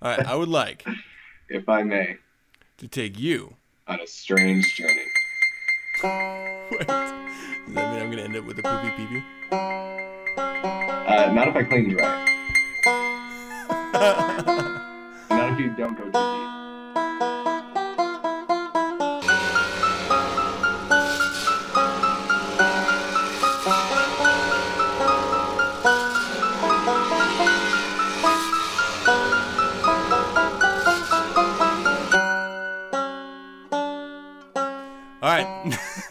All right, I would like if I may, to take you. on a strange journey. Wait, does that mean I'm gonna end up with a poopy pee pee? Uh, not if I clean you right. Not if you don't go too deep.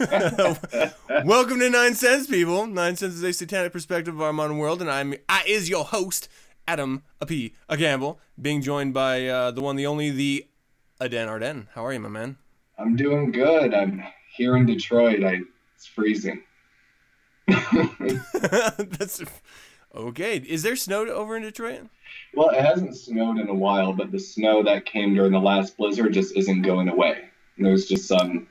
Welcome to 9sense, people. 9sense is a satanic perspective of our modern world, and I'm I is your host, Adam a P a Campbell, being joined by uh, the one, the only, the Aden Arden. How are you, my man? I'm doing good. I'm here in Detroit. I it's freezing. That's okay. Is there snow over in Detroit? well, it hasn't snowed in a while, but the snow that came during the last blizzard just isn't going away. There's just some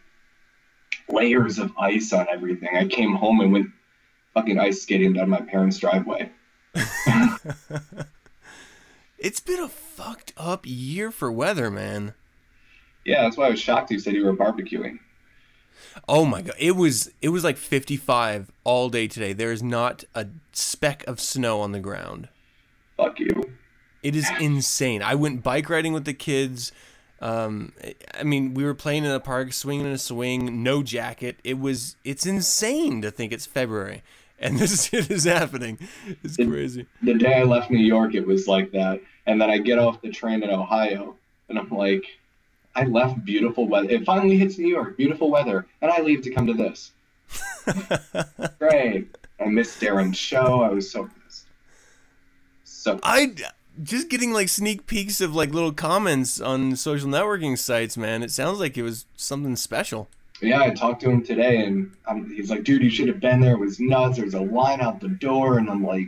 layers of ice on everything. I came home and went fucking ice skating down my parents' driveway. It's been a fucked up year for weather, man. Yeah, that's why I was shocked you said you were barbecuing. Oh my god, it was it was like 55 all day today. There is not a speck of snow on the ground. Fuck you. It is insane. I went bike riding with the kids. Um, I mean, we were playing in the park, swinging in a swing, no jacket. It was it's insane to think it's February and this shit is happening. It's crazy. the day I left New York, it was like that. And then I get off the train in Ohio, and I'm like, I left beautiful weather. It finally hits New York, beautiful weather, and I leave to come to this. Great. I missed Darren's show. I was so pissed. So I just getting like sneak peeks of like little comments on social networking sites, man. It sounds like it was something special. yeah, I talked to him today, and um he's like, "Dude, you should have been there. It was nuts. There's a line out the door," and I'm like,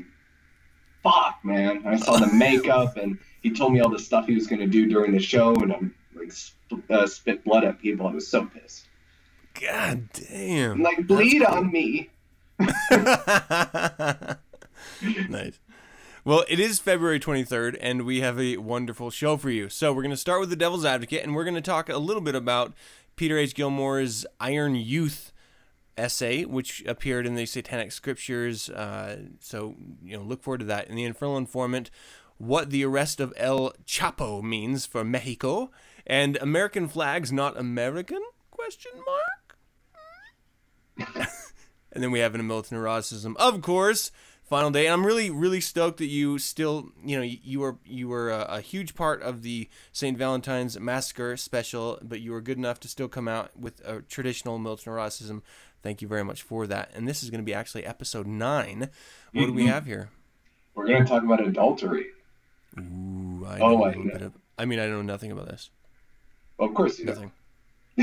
"Fuck, man!" I saw the makeup, and he told me all the stuff he was gonna do during the show, and I'm like, sp- uh, spit blood at people. I was so pissed. God I'm damn. like, bleed on me. nice. Well, it is February 23rd, and we have a wonderful show for you. So, we're going to start with The Devil's Advocate, and we're going to talk a little bit about Peter H. Gilmore's Iron Youth essay, which appeared in the Satanic Scriptures. Uh, so, you know, look forward to that. In The Infernal Informant, what the arrest of El Chapo means for Mexico, and American flags not American? Question mark. And then we have an militant eroticism, of course. Final day, and I'm really, really stoked that you still, you know, you were you were a, a huge part of the Saint Valentine's Massacre special, but you were good enough to still come out with a traditional Militant Eroticism. Thank you very much for that. And this is going to be actually episode nine. What do we Mhm. have here? We're gonna talk about adultery. Ooh, I Oh, I of. I mean, I know nothing about this. Well, of course you know. Nothing.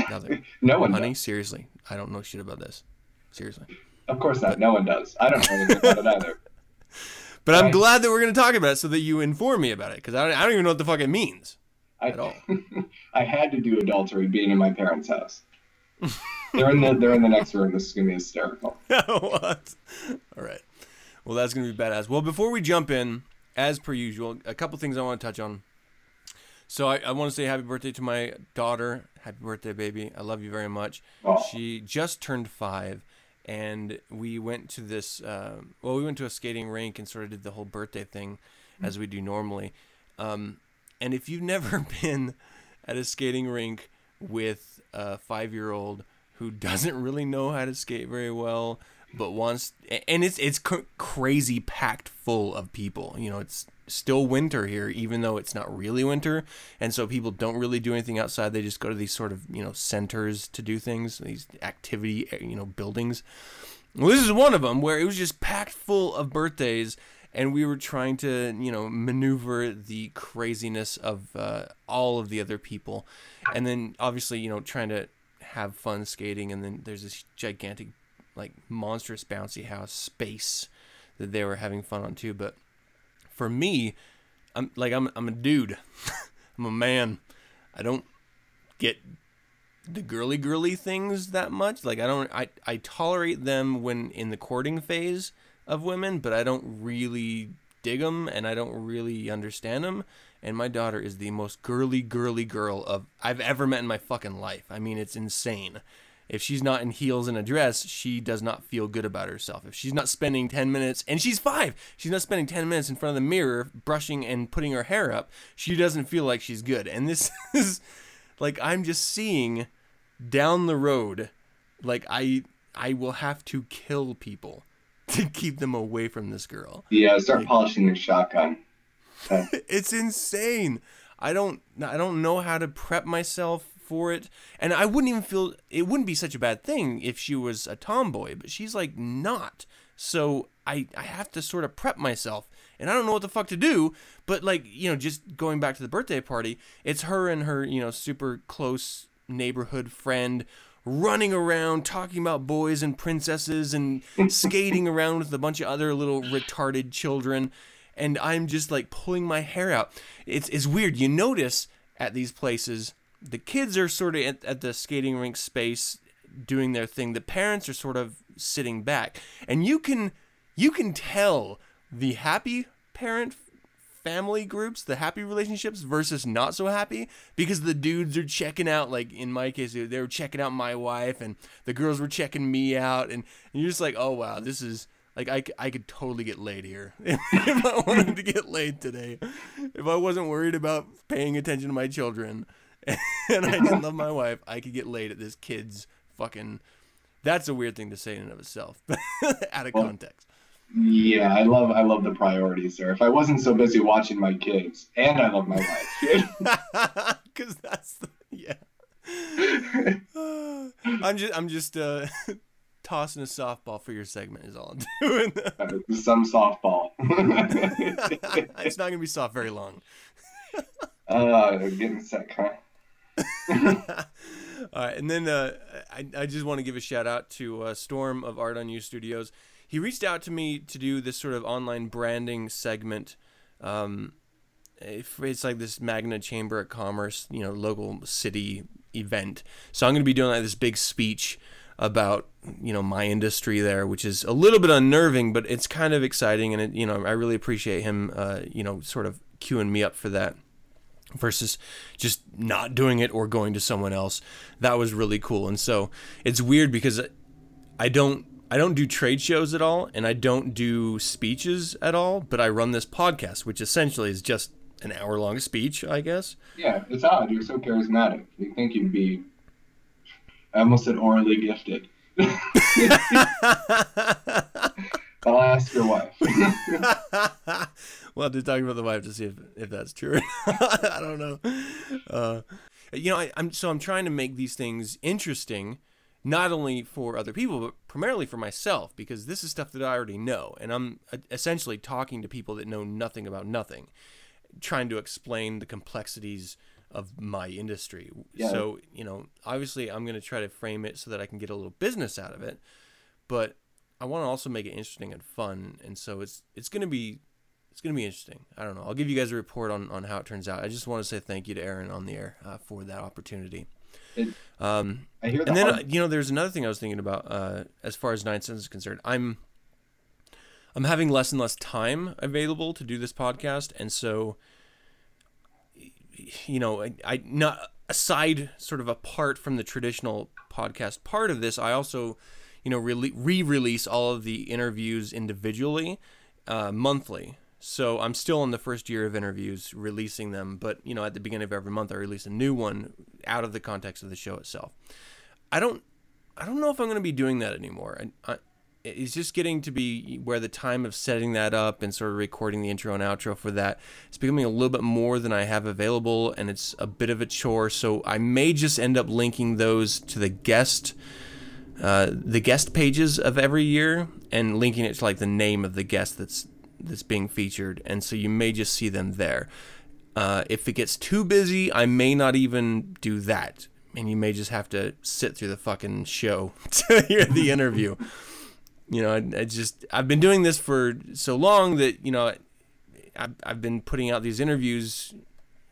Nothing. No one Honey, does. seriously, I don't know shit about this. Seriously. Of course not. No one does. I don't know anything about it either. But I'm Right. glad that we're going to talk about it so that you inform me about it because I don't, I don't even know what the fuck it means. I, At all. I had to do adultery being in my parents' house. they're in the they're in the next room. This is gonna be hysterical. what? All right. Well, that's going to be badass. Well, before we jump in, as per usual, a couple things I want to touch on. So I, I want to say happy birthday to my daughter. Happy birthday, baby. I love you very much. Oh. She just turned five, and we went to this. Uh, well, we went to a skating rink and sort of did the whole birthday thing, as we do normally. Um, and if you've never been at a skating rink with a five-year-old who doesn't really know how to skate very well, but wants, and it's it's cr- crazy packed full of people. You know, it's still winter here, even though it's not really winter, and so people don't really do anything outside. They just go to these sort of you know centers to do things, these activity you know buildings. Well, this is one of them where it was just packed full of birthdays, and we were trying to, you know, maneuver the craziness of uh, all of the other people, and then obviously, you know, trying to have fun skating. And then there's this gigantic, like, monstrous bouncy house space that they were having fun on too. But for me, I'm like, I'm I'm a dude, I'm a man. I don't get the girly girly things that much. Like I don't I I tolerate them when in the courting phase of women, but I don't really dig them and I don't really understand them. and my daughter is the most girly, girly girl of I've ever met in my fucking life. I mean, it's insane. If she's not in heels and a dress, she does not feel good about herself. If she's not spending 10 minutes, and she's five, she's not spending 10 minutes in front of the mirror brushing and putting her hair up, she doesn't feel like she's good. And this is like, I'm just seeing down the road, like, I. I will have to kill people to keep them away from this girl. Yeah, start like, polishing your shotgun. it's insane. I don't I don't know how to prep myself for it. And I wouldn't even feel it wouldn't be such a bad thing if she was a tomboy, but she's like not. So I I have to sort of prep myself. And I don't know what the fuck to do, but like, you know, just going back to the birthday party, it's her and her, you know, super close neighborhood friend running around talking about boys and princesses and skating around with a bunch of other little retarded children and I'm just like pulling my hair out. It's it's weird. You notice at these places the kids are sort of at, at the skating rink space doing their thing. The parents are sort of sitting back, and you can you can tell the happy parent family groups, the happy relationships versus not so happy because the dudes are checking out like in my case they were checking out my wife and the girls were checking me out and, and you're just like, "Oh wow, this is like I, I could totally get laid here if I wanted to get laid today. If I wasn't worried about paying attention to my children and I didn't love my wife, I could get laid at this kid's fucking. That's a weird thing to say in and of itself, out of well, context. Yeah, I love I love the priorities there. If I wasn't so busy watching my kids, and I love my wife, because that's the yeah. I'm just I'm just uh tossing a softball for your segment is all I'm doing. Some softball. it's not gonna be soft very long. uh, getting sick, huh? all right, and then uh, I I just want to give a shout out to uh, Storm of Art on You Studios. He reached out to me to do this sort of online branding segment. Um, it's like this Magna Chamber of Commerce, you know, local city event. So I'm going to be doing like this big speech about you know my industry there, which is a little bit unnerving, but it's kind of exciting, and it, you know I really appreciate him, uh, you know, sort of queuing me up for that versus just not doing it or going to someone else. That was really cool, and so it's weird because I don't I don't do trade shows at all, and I don't do speeches at all, but I run this podcast, which essentially is just an hour long speech, I guess. Yeah, it's odd. You're so charismatic. You think you'd be I almost said orally gifted. I'll ask your wife. we'll have to talk about the wife to see if, if that's true. I don't know. Uh, you know, I, am so I'm trying to make these things interesting, not only for other people, but primarily for myself, because this is stuff that I already know, and I'm uh, essentially talking to people that know nothing about nothing, trying to explain the complexities of my industry. Yeah. So, you know, obviously I'm going to try to frame it so that I can get a little business out of it, but I want to also make it interesting and fun. And so it's it's going to be it's going to be interesting. I don't know. I'll give you guys a report on, on how it turns out. I just want to say thank you to Aaron on the air uh, for that opportunity. Um, I hear the and then uh, you know, there's another thing I was thinking about uh, as far as 9sense is concerned. I'm I'm having less and less time available to do this podcast, and so you know, I, I not aside sort of apart from the traditional podcast part of this, I also, you know, re-release all of the interviews individually, uh, monthly. So I'm still in the first year of interviews, releasing them. But you know, at the beginning of every month, I release a new one out of the context of the show itself. I don't, I don't know if I'm going to be doing that anymore. I, I, it's just getting to be where the time of setting that up and sort of recording the intro and outro for that it's becoming a little bit more than I have available and it's a bit of a chore so I may just end up linking those to the guest uh, the guest pages of every year and linking it to like the name of the guest that's that's being featured and so you may just see them there uh, if it gets too busy I may not even do that and you may just have to sit through the fucking show to hear the interview you know, I, I, just I've been doing this for so long that you know, I've I've been putting out these interviews.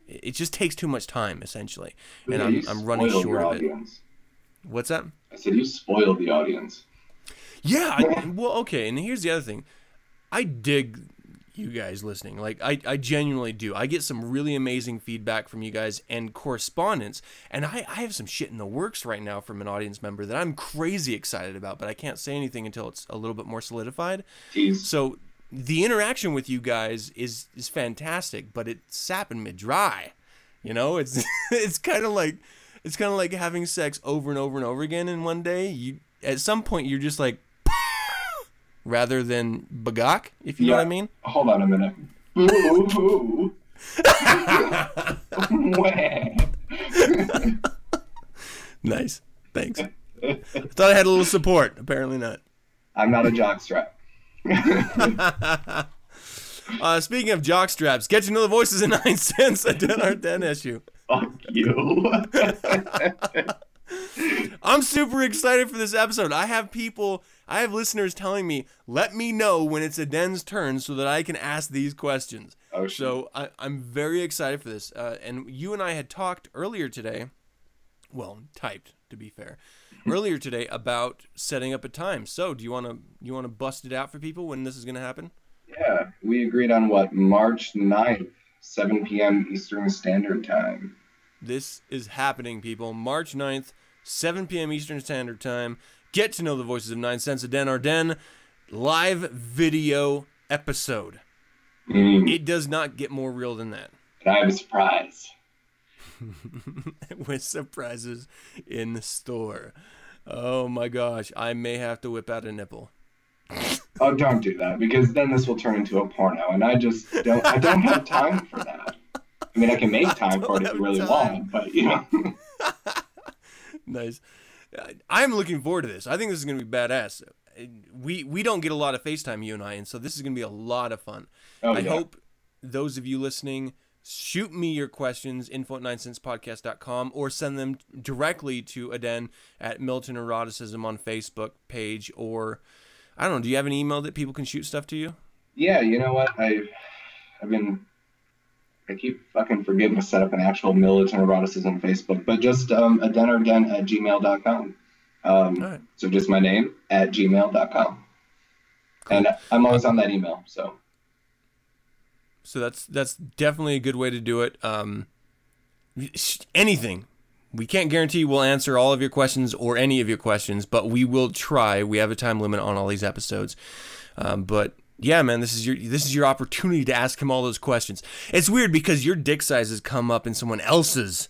It just takes too much time, essentially, and I'm I'm running short of it. What's that? I said you spoiled the audience. Yeah, I, well, okay, and here's the other thing. I dig you guys listening. Like I, I genuinely do. I get some really amazing feedback from you guys and correspondence. And I, I have some shit in the works right now from an audience member that I'm crazy excited about, but I can't say anything until it's a little bit more solidified. Jeez. So the interaction with you guys is is fantastic, but it's sapping me dry. You know, it's it's kind of like it's kind of like having sex over and over and over again in one day. You at some point you're just like rather than bagak, if you know what I mean. Hold on a minute. Wah. Nice. Thanks. I thought I had a little support. Apparently not. I'm not a jockstrap. Uh, speaking of jock straps, get to know the voices in 9sense. A den our den issue. Fuck you. I'm super excited for this episode. I have people, I have listeners telling me, let me know when it's Aden's turn so that I can ask these questions. Oh. So I, I'm very excited for this. Uh, and you and I had talked earlier today, well, typed to be fair, earlier today about setting up a time. So do you want to you want to bust it out for people when this is going to happen? Yeah, we agreed on what? March 9th, 7 p.m. Eastern Standard Time. This is happening, people. March 9th, 7 p.m. Eastern Standard Time. Get to know the voices of 9sense a Den Arden live video episode. Mm, It does not get more real than that. I have a surprise. With surprises in the store. Oh my gosh, I may have to whip out a nipple. Oh, don't do that because then this will turn into a porno, and I just don't. I don't have time for that. I mean, I can make time for it if you really time. want, but you know. Nice. I'm looking forward to this. I think this is going to be badass. We we don't get a lot of FaceTime, you and I, and so this is going to be a lot of fun. Oh, I yeah. hope those of you listening shoot me your questions info at 9 centspodcast.com or send them directly to Aden at Militant Eroticism on Facebook page or I don't know, do you have an email that people can shoot stuff to you? Yeah, you know what? I, I've been. I keep fucking forgetting to set up an actual militant eroticism Facebook, but just um, adenarden at gmail.com. Um, right. So just my name at gmail.com. And I'm always on that email, so. So that's that's definitely a good way to do it. Um, anything. We can't guarantee we'll answer all of your questions or any of your questions, but we will try. We have a time limit on all these episodes. Um, but yeah, man, this is your this is your opportunity to ask him all those questions. It's weird because your dick sizes come up in someone else's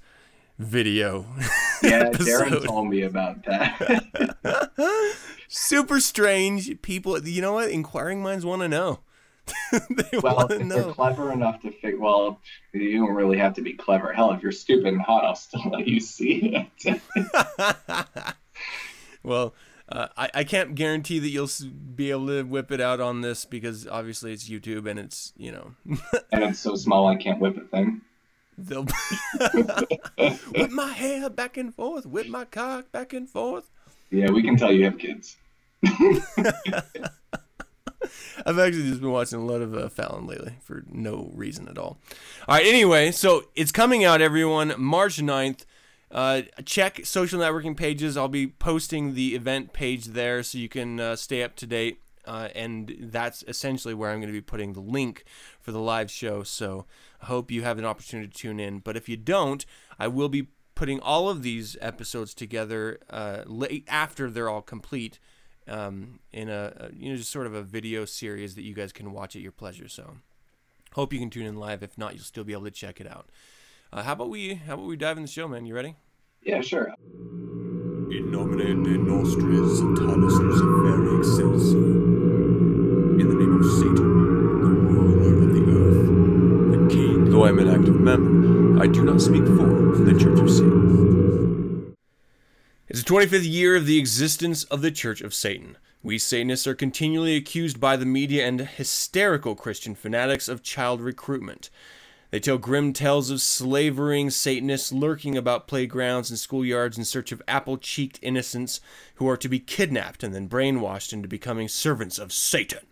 video. Yeah, Darren told me about that. Super strange. People, you know what? Inquiring minds want to know. they well, if they're clever enough to figure, well, you don't really have to be clever. Hell, if you're stupid and hot, I'll still let you see it. well, uh, I, I can't guarantee that you'll be able to whip it out on this because obviously it's YouTube and it's, you know, and it's so small I can't whip a thing. they'll whip my hair back and forth, whip my cock back and forth. Yeah, we can tell you have kids. I've actually just been watching a lot of uh, Fallon lately for no reason at all. All right, anyway, so it's coming out, everyone, March 9th. Uh, check social networking pages. I'll be posting the event page there so you can uh, stay up to date. Uh, and that's essentially where I'm going to be putting the link for the live show. So I hope you have an opportunity to tune in. But if you don't, I will be putting all of these episodes together uh, late after they're all complete um, in a, a you know just sort of a video series that you guys can watch at your pleasure. So hope you can tune in live. If not, you'll still be able to check it out. Uh, how about we how about we dive in the show, man? You ready? Yeah, sure. In nomine de nostris satanis luciferi excelsior. In the name of Satan, the ruler of the earth, the king. Though I am an active member, I do not speak for the Church of Satan. It's the 25th year of the existence of the Church of Satan. We Satanists are continually accused by the media and hysterical Christian fanatics of child recruitment. They tell grim tales of slavering Satanists lurking about playgrounds and schoolyards in search of apple cheeked innocents who are to be kidnapped and then brainwashed into becoming servants of Satan.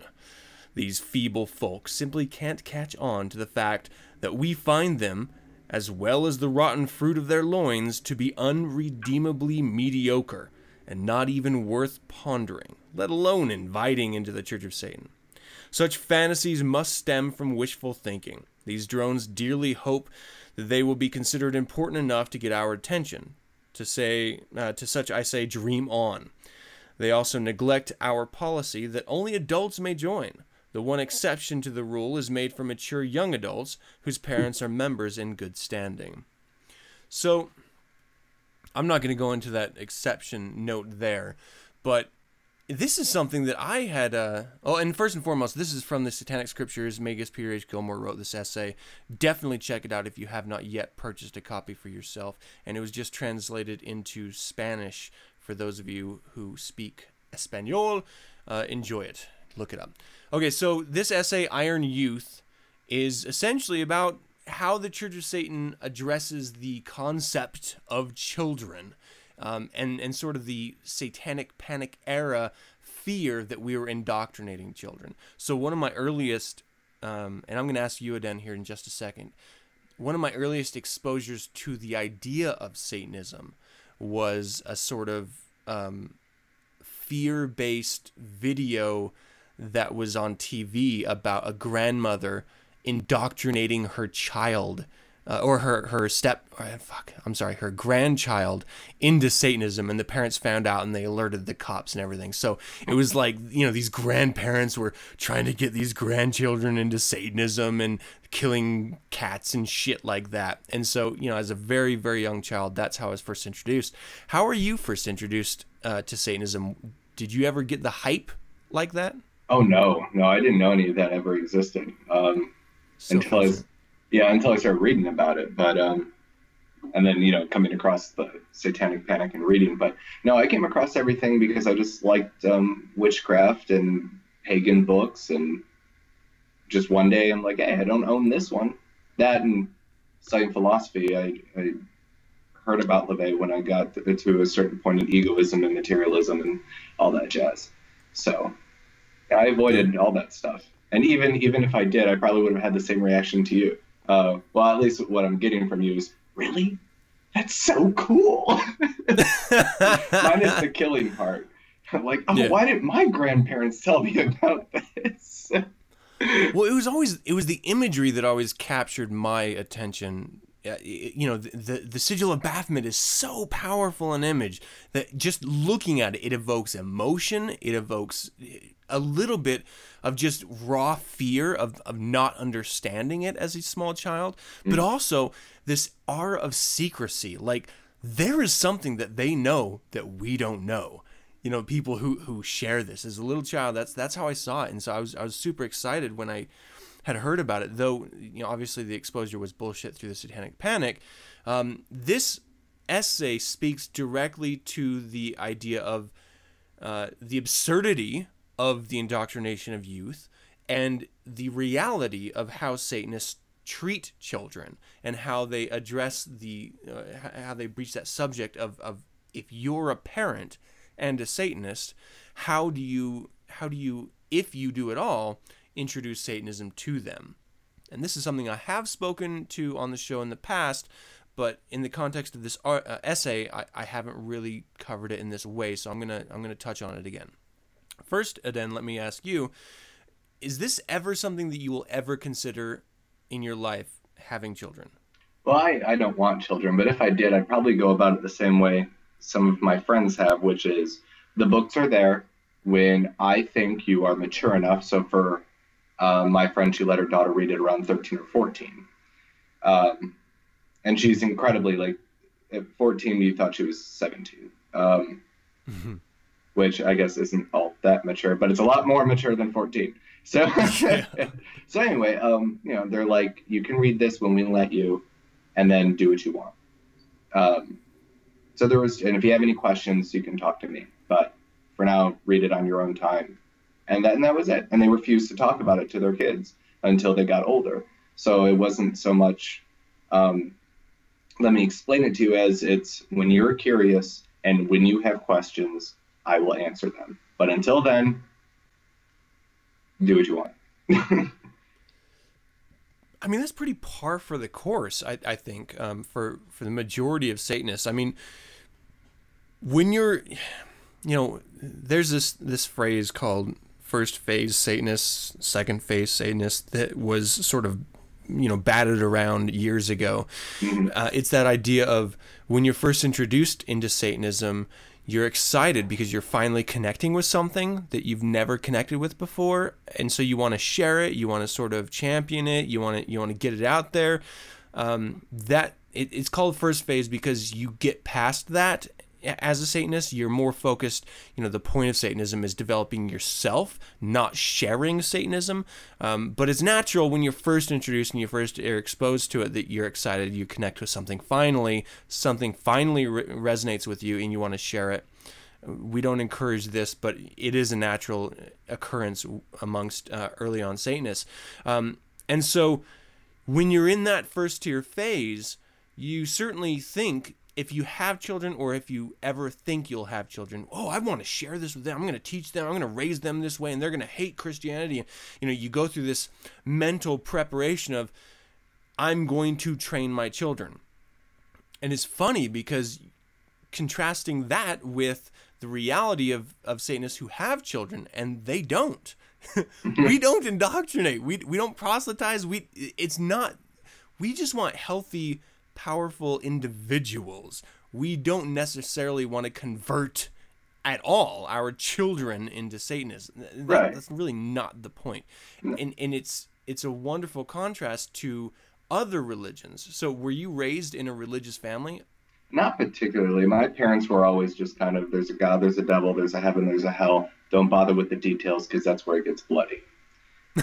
These feeble folk simply can't catch on to the fact that we find them, as well as the rotten fruit of their loins, to be unredeemably mediocre and not even worth pondering, let alone inviting into the Church of Satan. Such fantasies must stem from wishful thinking. These drones dearly hope that they will be considered important enough to get our attention. To say uh, to such I say dream on. They also neglect our policy that only adults may join. The one exception to the rule is made for mature young adults whose parents are members in good standing. So, I'm not going to go into that exception note there, but this is something that I had. Uh, oh, and first and foremost, this is from the Satanic Scriptures. Magus P. H. Gilmore wrote this essay. Definitely check it out if you have not yet purchased a copy for yourself. And it was just translated into Spanish for those of you who speak Espanol. Uh, enjoy it. Look it up. Okay, so this essay, Iron Youth, is essentially about how the Church of Satan addresses the concept of children um, and, and sort of the satanic panic era fear that we were indoctrinating children. So, one of my earliest, um, and I'm going to ask you, again here in just a second, one of my earliest exposures to the idea of Satanism was a sort of um, fear based video that was on TV about a grandmother indoctrinating her child uh, or her her step or, fuck I'm sorry her grandchild into Satanism and the parents found out and they alerted the cops and everything. So it was like you know these grandparents were trying to get these grandchildren into Satanism and killing cats and shit like that. And so you know as a very very young child that's how I was first introduced. How were you first introduced uh, to Satanism? Did you ever get the hype like that? Oh no no I didn't know any of that ever existed um, so until I was yeah, until I started reading about it. But um, and then you know coming across the Satanic Panic and reading. But no, I came across everything because I just liked um, witchcraft and pagan books, and just one day I'm like, hey, I don't own this one. That and studying philosophy, I, I heard about LaVey when I got to a certain point in egoism and materialism and all that jazz. So I avoided all that stuff. And even even if I did, I probably would have had the same reaction to you. Uh, well, at least what I'm getting from you is really. That's so cool. Mine is the killing part. I'm like, oh, yeah. why didn't my grandparents tell me about this? well, it was always it was the imagery that always captured my attention. Uh, you know, the, the, the sigil of Baphomet is so powerful an image that just looking at it, it evokes emotion. It evokes a little bit of just raw fear of, of not understanding it as a small child, mm. but also this aura of secrecy. Like there is something that they know that we don't know. You know, people who who share this as a little child. That's that's how I saw it, and so I was I was super excited when I had heard about it. Though you know, obviously the exposure was bullshit through the Satanic Panic. Um, this essay speaks directly to the idea of uh, the absurdity of the indoctrination of youth and the reality of how Satanists treat children and how they address the uh, how they breach that subject of, of if you're a parent and a Satanist, how do you how do you if you do at all introduce Satanism to them? And this is something I have spoken to on the show in the past, but in the context of this uh, essay, I, I haven't really covered it in this way. So I'm gonna I'm gonna touch on it again. First, Aden, let me ask you is this ever something that you will ever consider in your life having children? Well, I, I don't want children, but if I did, I'd probably go about it the same way some of my friends have, which is the books are there when I think you are mature enough. So for uh, my friend, she let her daughter read it around 13 or 14. Um, and she's incredibly, like, at 14, you thought she was 17. Um, mm-hmm which I guess isn't all that mature, but it's a lot more mature than 14. So, so anyway, um, you know, they're like, you can read this when we let you, and then do what you want. Um, so there was, and if you have any questions, you can talk to me. But for now, read it on your own time, and that and that was it. And they refused to talk about it to their kids until they got older. So it wasn't so much. Um, let me explain it to you as it's when you're curious and when you have questions I will answer them. But until then, do what you want. I mean, that's pretty par for the course, I, I think, um, for, for the majority of Satanists. I mean, when you're, you know, there's this, this phrase called first phase Satanist, second phase Satanist that was sort of you know batted around years ago. Uh, it's that idea of when you're first introduced into Satanism, you're excited because you're finally connecting with something that you've never connected with before, and so you want to share it, you want to sort of champion it, you want to you want to get it out there. Um, that it, it's called first phase because you get past that as a Satanist, you're more focused. You know, the point of Satanism is developing yourself, not sharing Satanism. Um, but it's natural when you're first introduced and you first are exposed to it that you're excited, you connect with something finally, something finally re- resonates with you, and you want to share it. We don't encourage this, but it is a natural occurrence amongst uh, early on Satanists. Um, and so when you're in that first tier phase, you certainly think if you have children or if you ever think you'll have children, oh, I want to share this with them. I'm going to teach them. I'm going to raise them this way, and they're going to hate Christianity. And you know, you go through this mental preparation of, I'm going to train my children. And it's funny because contrasting that with the reality of, of Satanists who have children and they don't. we don't indoctrinate. We, we don't proselytize. We it's not. We just want healthy powerful individuals. We don't necessarily want to convert at all our children into Satanism. That, right. That's really not the point. And and it's it's a wonderful contrast to other religions. So were you raised in a religious family? Not particularly. My parents were always just kind of there's a God, there's a devil, there's a heaven, there's a hell. Don't bother with the details because that's where it gets bloody.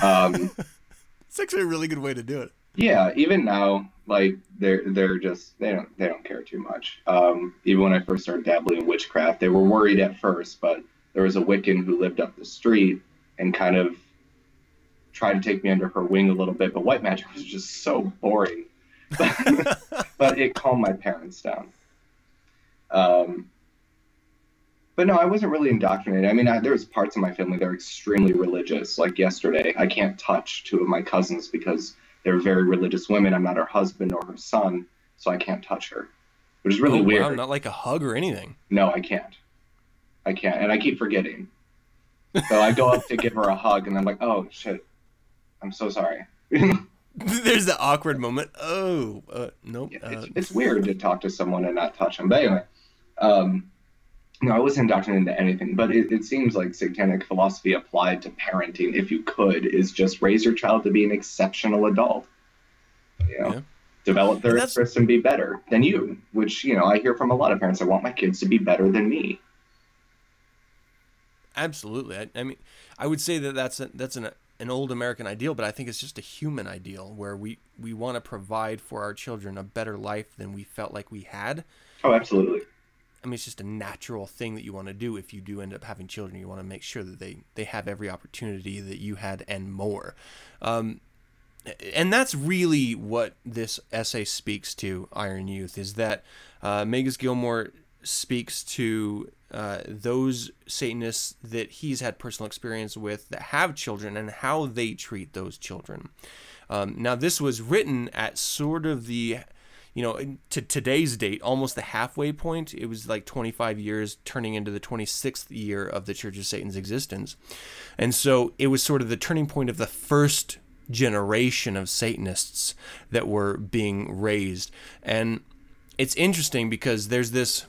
Um, it's actually a really good way to do it. Yeah, even now, like they're they're just they don't they don't care too much. Um, even when I first started dabbling in witchcraft, they were worried at first, but there was a Wiccan who lived up the street and kind of tried to take me under her wing a little bit. But white magic was just so boring, but it calmed my parents down. Um, but no, I wasn't really indoctrinated. I mean, I, there was parts of my family that are extremely religious. Like yesterday, I can't touch two of my cousins because they're very religious women. I'm not her husband or her son, so I can't touch her, which is really oh, weird. Wow, not like a hug or anything. No, I can't. I can't, and I keep forgetting. So I go up to give her a hug, and I'm like, "Oh shit, I'm so sorry." There's the awkward moment. Oh, uh, nope. Yeah, it's, uh... it's, weird to talk to someone and not touch them. But anyway, um, no, I wasn't indoctrinated into anything, but it, it, seems like satanic philosophy applied to parenting, if you could, is just raise your child to be an exceptional adult. You know, yeah. develop their interests and be better than you, which, you know, I hear from a lot of parents. I want my kids to be better than me. Absolutely. I, I mean, I would say that that's a, that's an an old American ideal, but I think it's just a human ideal where we we want to provide for our children a better life than we felt like we had. Oh, absolutely. I mean, it's just a natural thing that you want to do if you do end up having children. You want to make sure that they, they have every opportunity that you had and more. Um, and that's really what this essay speaks to, Iron Youth, is that uh, Gilmore speaks to uh, those Satanists that he's had personal experience with that have children and how they treat those children. Um, now, this was written at sort of the you know, to today's date, almost the halfway point. It was like 25 years, turning into the 26th year of the Church of Satan's existence. And so it was sort of the turning point of the first generation of Satanists that were being raised. And it's interesting because there's this.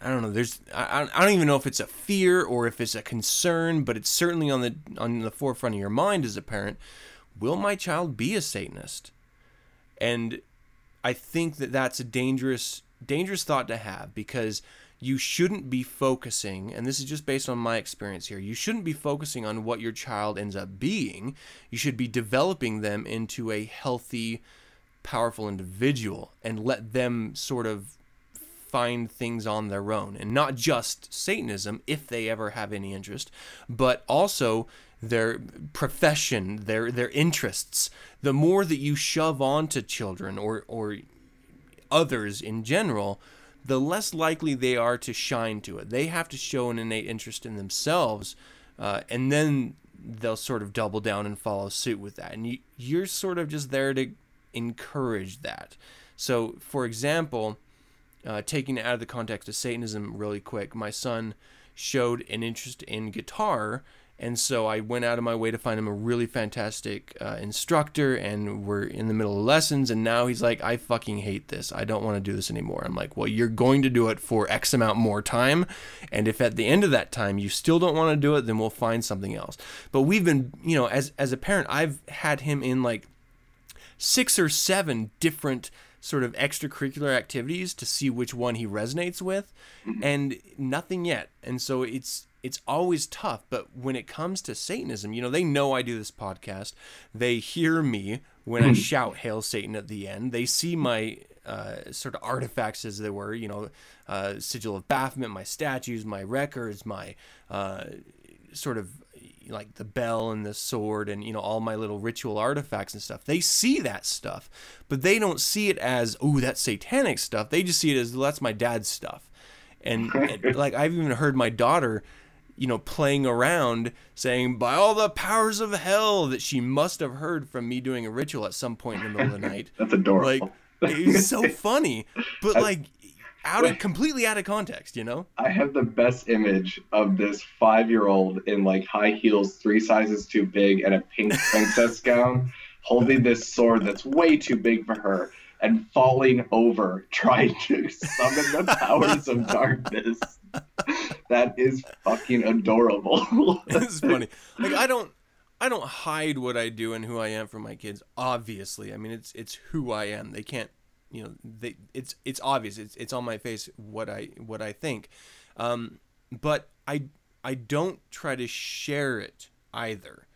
I don't know. There's I, I don't even know if it's a fear or if it's a concern, but it's certainly on the on the forefront of your mind as a parent. Will my child be a Satanist? And I think that that's a dangerous dangerous thought to have because you shouldn't be focusing and this is just based on my experience here you shouldn't be focusing on what your child ends up being. You should be developing them into a healthy powerful individual and let them sort of find things on their own. And not just satanism if they ever have any interest but also their profession, their their interests, the more that you shove on to children or or others in general, the less likely they are to shine to it. They have to show an innate interest in themselves, uh, and then they'll sort of double down and follow suit with that. And you, you're sort of just there to encourage that. So, for example, uh, taking it out of the context of Satanism really quick, my son showed an interest in guitar and so I went out of my way to find him a really fantastic uh, instructor, and we're in the middle of lessons. And now he's like, I fucking hate this. I don't want to do this anymore. I'm like, well, you're going to do it for X amount more time. And if at the end of that time you still don't want to do it, then we'll find something else. But we've been, you know, as, as a parent, I've had him in like six or seven different sort of extracurricular activities to see which one he resonates with and nothing yet and so it's it's always tough. But when it comes to Satanism, you know, they know I do this podcast. They hear me when I shout "Hail Satan" at the end. They see my uh, sort of artifacts, as they were, you know, uh, sigil of Baphomet, my statues, my records, my uh, sort of like the bell and the sword and you know all my little ritual artifacts and stuff they see that stuff but they don't see it as oh that's satanic stuff they just see it as well, that's my dad's stuff and, and like i've even heard my daughter you know, playing around saying, by all the powers of hell, that she must have heard from me doing a ritual at some point in the middle of the night. That's adorable. Like, it's so funny, but like, out of completely out of context, you know? I have the best image of this five year old in like high heels, three sizes too big, and a pink princess gown, holding this sword that's way too big for her and falling over trying to summon the powers of darkness. That is fucking adorable. it's funny. Like I don't I don't hide what I do and who I am from my kids. Obviously, I mean it's it's who I am. They can't, you know, they it's it's obvious. It's it's on my face what I what I think. Um, but I I don't try to share it either.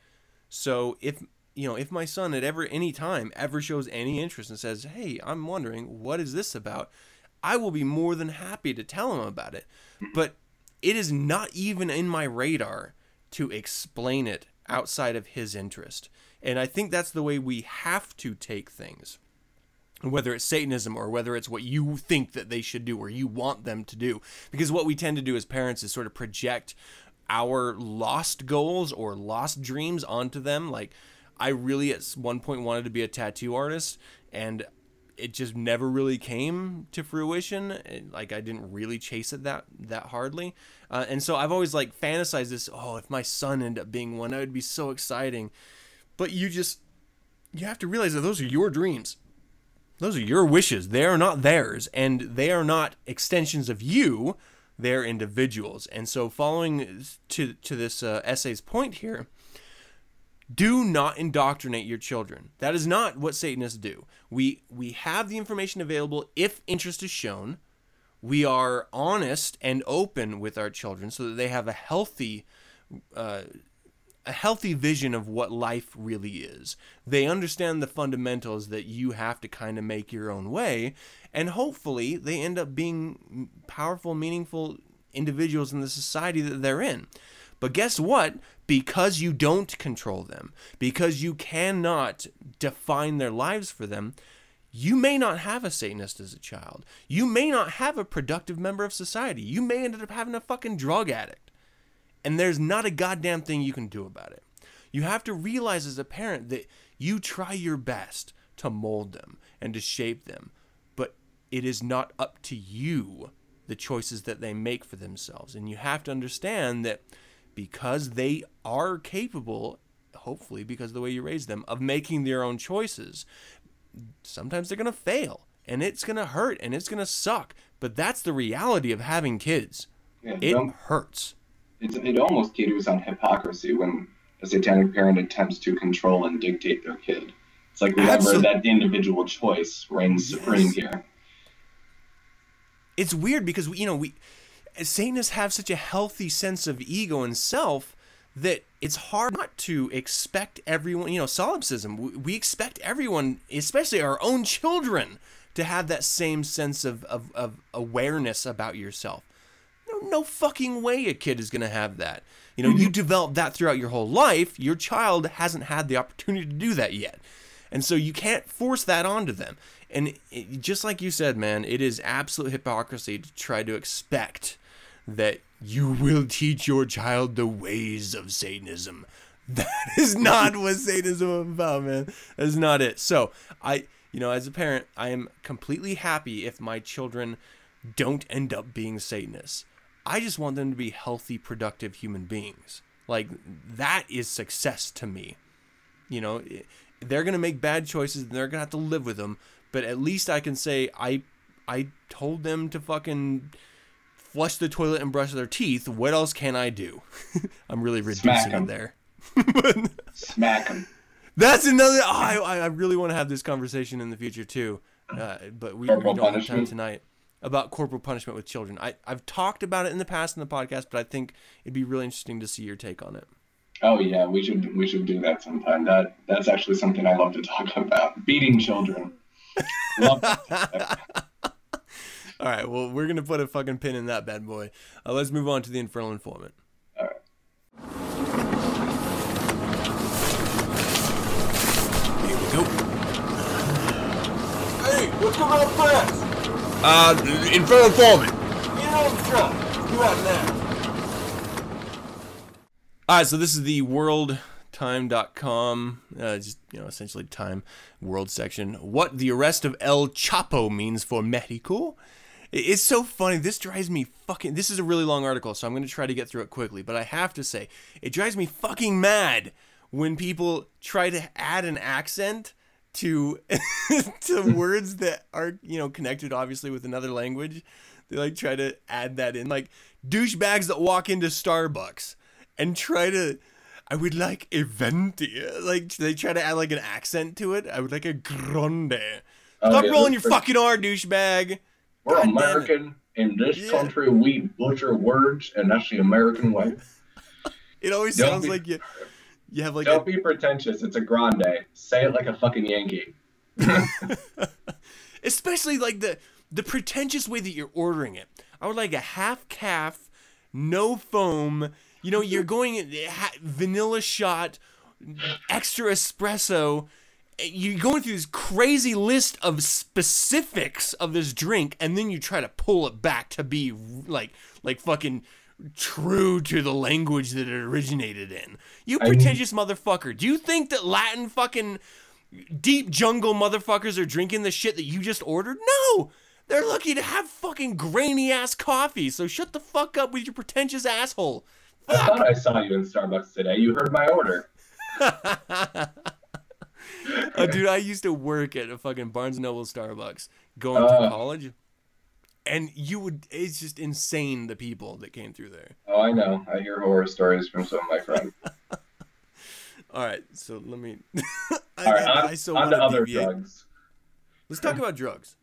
So if you know, if my son at ever any time ever shows any interest and says, "Hey, I'm wondering what is this about," I will be more than happy to tell him about it. But it is not even in my radar to explain it outside of his interest. And I think that's the way we have to take things. Whether it's Satanism or whether it's what you think that they should do or you want them to do. Because what we tend to do as parents is sort of project our lost goals or lost dreams onto them. Like, I really at one point wanted to be a tattoo artist, and it just never really came to fruition. Like I didn't really chase it that that hardly, uh, and so I've always like fantasized this. Oh, if my son ended up being one, that would be so exciting. But you just you have to realize that those are your dreams. Those are your wishes. They are not theirs, and they are not extensions of you. They're individuals. And so, following to to this uh, essay's point here, do not indoctrinate your children. That is not what Satanists do. We we have the information available if interest is shown. We are honest and open with our children so that they have a healthy uh, a healthy vision of what life really is. They understand the fundamentals that you have to kind of make your own way, and hopefully they end up being powerful, meaningful individuals in the society that they're in. But guess what? Because you don't control them, because you cannot define their lives for them, you may not have a Satanist as a child. You may not have a productive member of society. You may end up having a fucking drug addict. And there's not a goddamn thing you can do about it. You have to realize as a parent that you try your best to mold them and to shape them, but it is not up to you the choices that they make for themselves. And you have to understand that because they are capable, hopefully, because of the way you raise them, of making their own choices. Sometimes they're going to fail and it's going to hurt and it's going to suck. But that's the reality of having kids. Yeah, it hurts. it almost teeters on hypocrisy when a satanic parent attempts to control and dictate their kid. It's like remember Absolutely. that individual choice reigns yes. supreme here. It's weird because we, you know we Satanists have such a healthy sense of ego and self that it's hard not to expect everyone, you know, solipsism. We expect everyone, especially our own children, to have that same sense of, of, of awareness about yourself. No, no fucking way a kid is going to have that. You know, you mm-hmm. develop that throughout your whole life. Your child hasn't had the opportunity to do that yet. And so you can't force that onto them. And it, just like you said, man, it is absolute hypocrisy to try to expect that you will teach your child the ways of Satanism. That is not what Satanism is about, man. That is not it. So I, you know, as a parent, I am completely happy if my children don't end up being Satanists. I just want them to be healthy, productive human beings. Like that is success to me. You know, they're gonna make bad choices and they're gonna have to live with them. But at least I can say I I told them to fucking flush the toilet and brush their teeth. What else can I do? I'm really reducing it there. Smack them. That's another. Oh, I I really want to have this conversation in the future too, uh, but we, we don't punishment. have time tonight about corporal punishment with children. I I've talked about it in the past in the podcast, but I think it'd be really interesting to see your take on it. Oh yeah, we should we should do that sometime. That that's actually something I love to talk about. Beating children. love All right, well, we're gonna put a fucking pin in that bad boy. Uh, let's move on to the infernal informant. All right. Here we go. Hey, what's going on fast? Uh, infernal informant. Get on the truck. You out now. All right, so this is the worldtime.com, uh, just, you know, essentially time world section. What the arrest of El Chapo means for Mexico. It's so funny. This drives me fucking. This is a really long article, so I'm going to try to get through it quickly. But I have to say, it drives me fucking mad when people try to add an accent to to words that are you know connected obviously with another language. They like try to add that in, like douchebags that walk into Starbucks and try to. I would like a venti. Like they try to add like an accent to it. I would like a grande. Oh, Stop yeah, rolling your fucking R, douchebag. We're God American. In this yeah. country, we butcher words, and that's the American way. it always don't sounds be, like you. You have like. Don't a, be pretentious. It's a grande. Say it like a fucking Yankee. Especially like the the pretentious way that you're ordering it. I would like a half caf, no foam. You know, you're going vanilla shot, extra espresso you're going through this crazy list of specifics of this drink and then you try to pull it back to be like like fucking true to the language that it originated in. You pretentious I mean, motherfucker. Do you think that latin fucking deep jungle motherfuckers are drinking the shit that you just ordered? No! They're lucky to have fucking grainy ass coffee so shut the fuck up with your pretentious asshole. Fuck. i thought i saw you in starbucks today. You heard my order uh, dude, I used to work at a fucking Barnes and Noble Starbucks going uh, through college. And you would, it's just insane the people that came through there. Oh, I know. I hear horror stories from some of my friends. All right, so let me. I, All right, I, on, I so on to other deviate. drugs. Let's talk about drugs.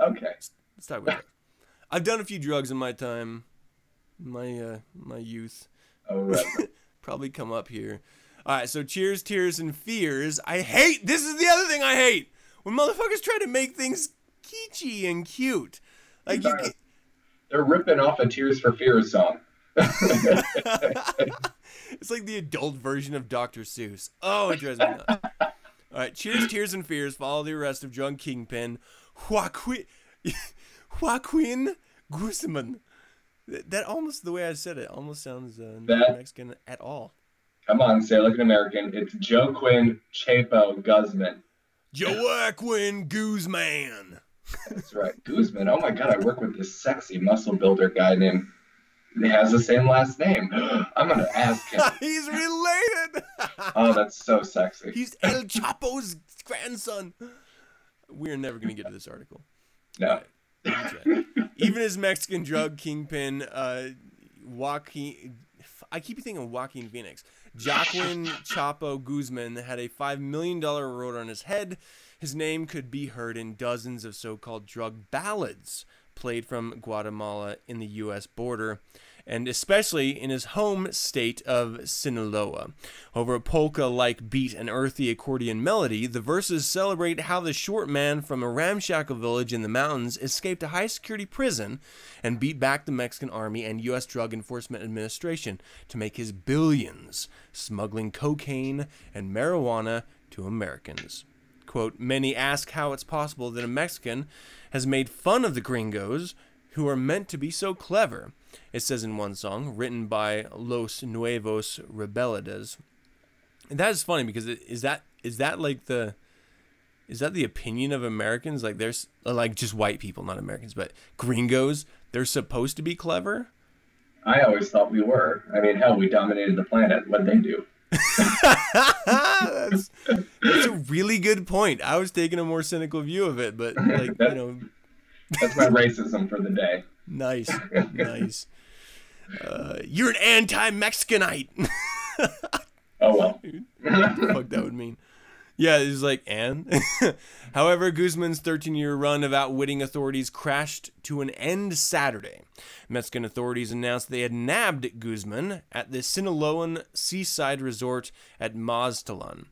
Okay. Let's, let's talk about drugs. I've done a few drugs in my time, my uh, my youth. Oh, right. Probably come up here. All right, so cheers, tears, and fears. I hate. This is the other thing I hate when motherfuckers try to make things kitschy and cute. Like you. They're ripping off a Tears for Fears song. it's like the adult version of Dr. Seuss. Oh, it drives me nuts. All right, cheers, tears, and fears. Follow the arrest of drug kingpin Joaquin, Joaquin Guzman. That almost the way I said it almost sounds uh, not Mexican at all. Come on, say like an American. It's Joaquin Chapo Guzman. Joaquin Guzman. That's right, Guzman. Oh my god, I work with this sexy muscle builder guy named. He has the same last name. I'm gonna ask him. He's related. oh, that's so sexy. He's El Chapo's grandson. We're never gonna get to this article. No. Right. Even his Mexican drug kingpin, uh, Joaquin. I keep thinking Joaquin Phoenix. Joaquin Chapo Guzman had a $5 million reward on his head. His name could be heard in dozens of so called drug ballads played from Guatemala in the U.S. border and especially in his home state of Sinaloa. Over a polka like beat and earthy accordion melody, the verses celebrate how the short man from a ramshackle village in the mountains escaped a high security prison and beat back the Mexican army and U.S. Drug Enforcement Administration to make his billions smuggling cocaine and marijuana to Americans. Quote, many ask how it's possible that a Mexican has made fun of the gringos who are meant to be so clever. It says in one song, written by Los Nuevos Rebeldes. And that is funny because it, is that is that like the is that the opinion of Americans? Like there's like just white people, not Americans, but gringos. They're supposed to be clever. I always thought we were. I mean, hell, we dominated the planet. What'd they do? that's, that's a really good point. I was taking a more cynical view of it, but like you know, That's my racism for the day. nice, nice. Uh, you're an anti-Mexicanite. Oh well. fuck that would mean. Yeah, it's like and. However, Guzman's 13-year run of outwitting authorities crashed to an end Saturday. Mexican authorities announced they had nabbed Guzman at the Sinaloan seaside resort at Mazatlan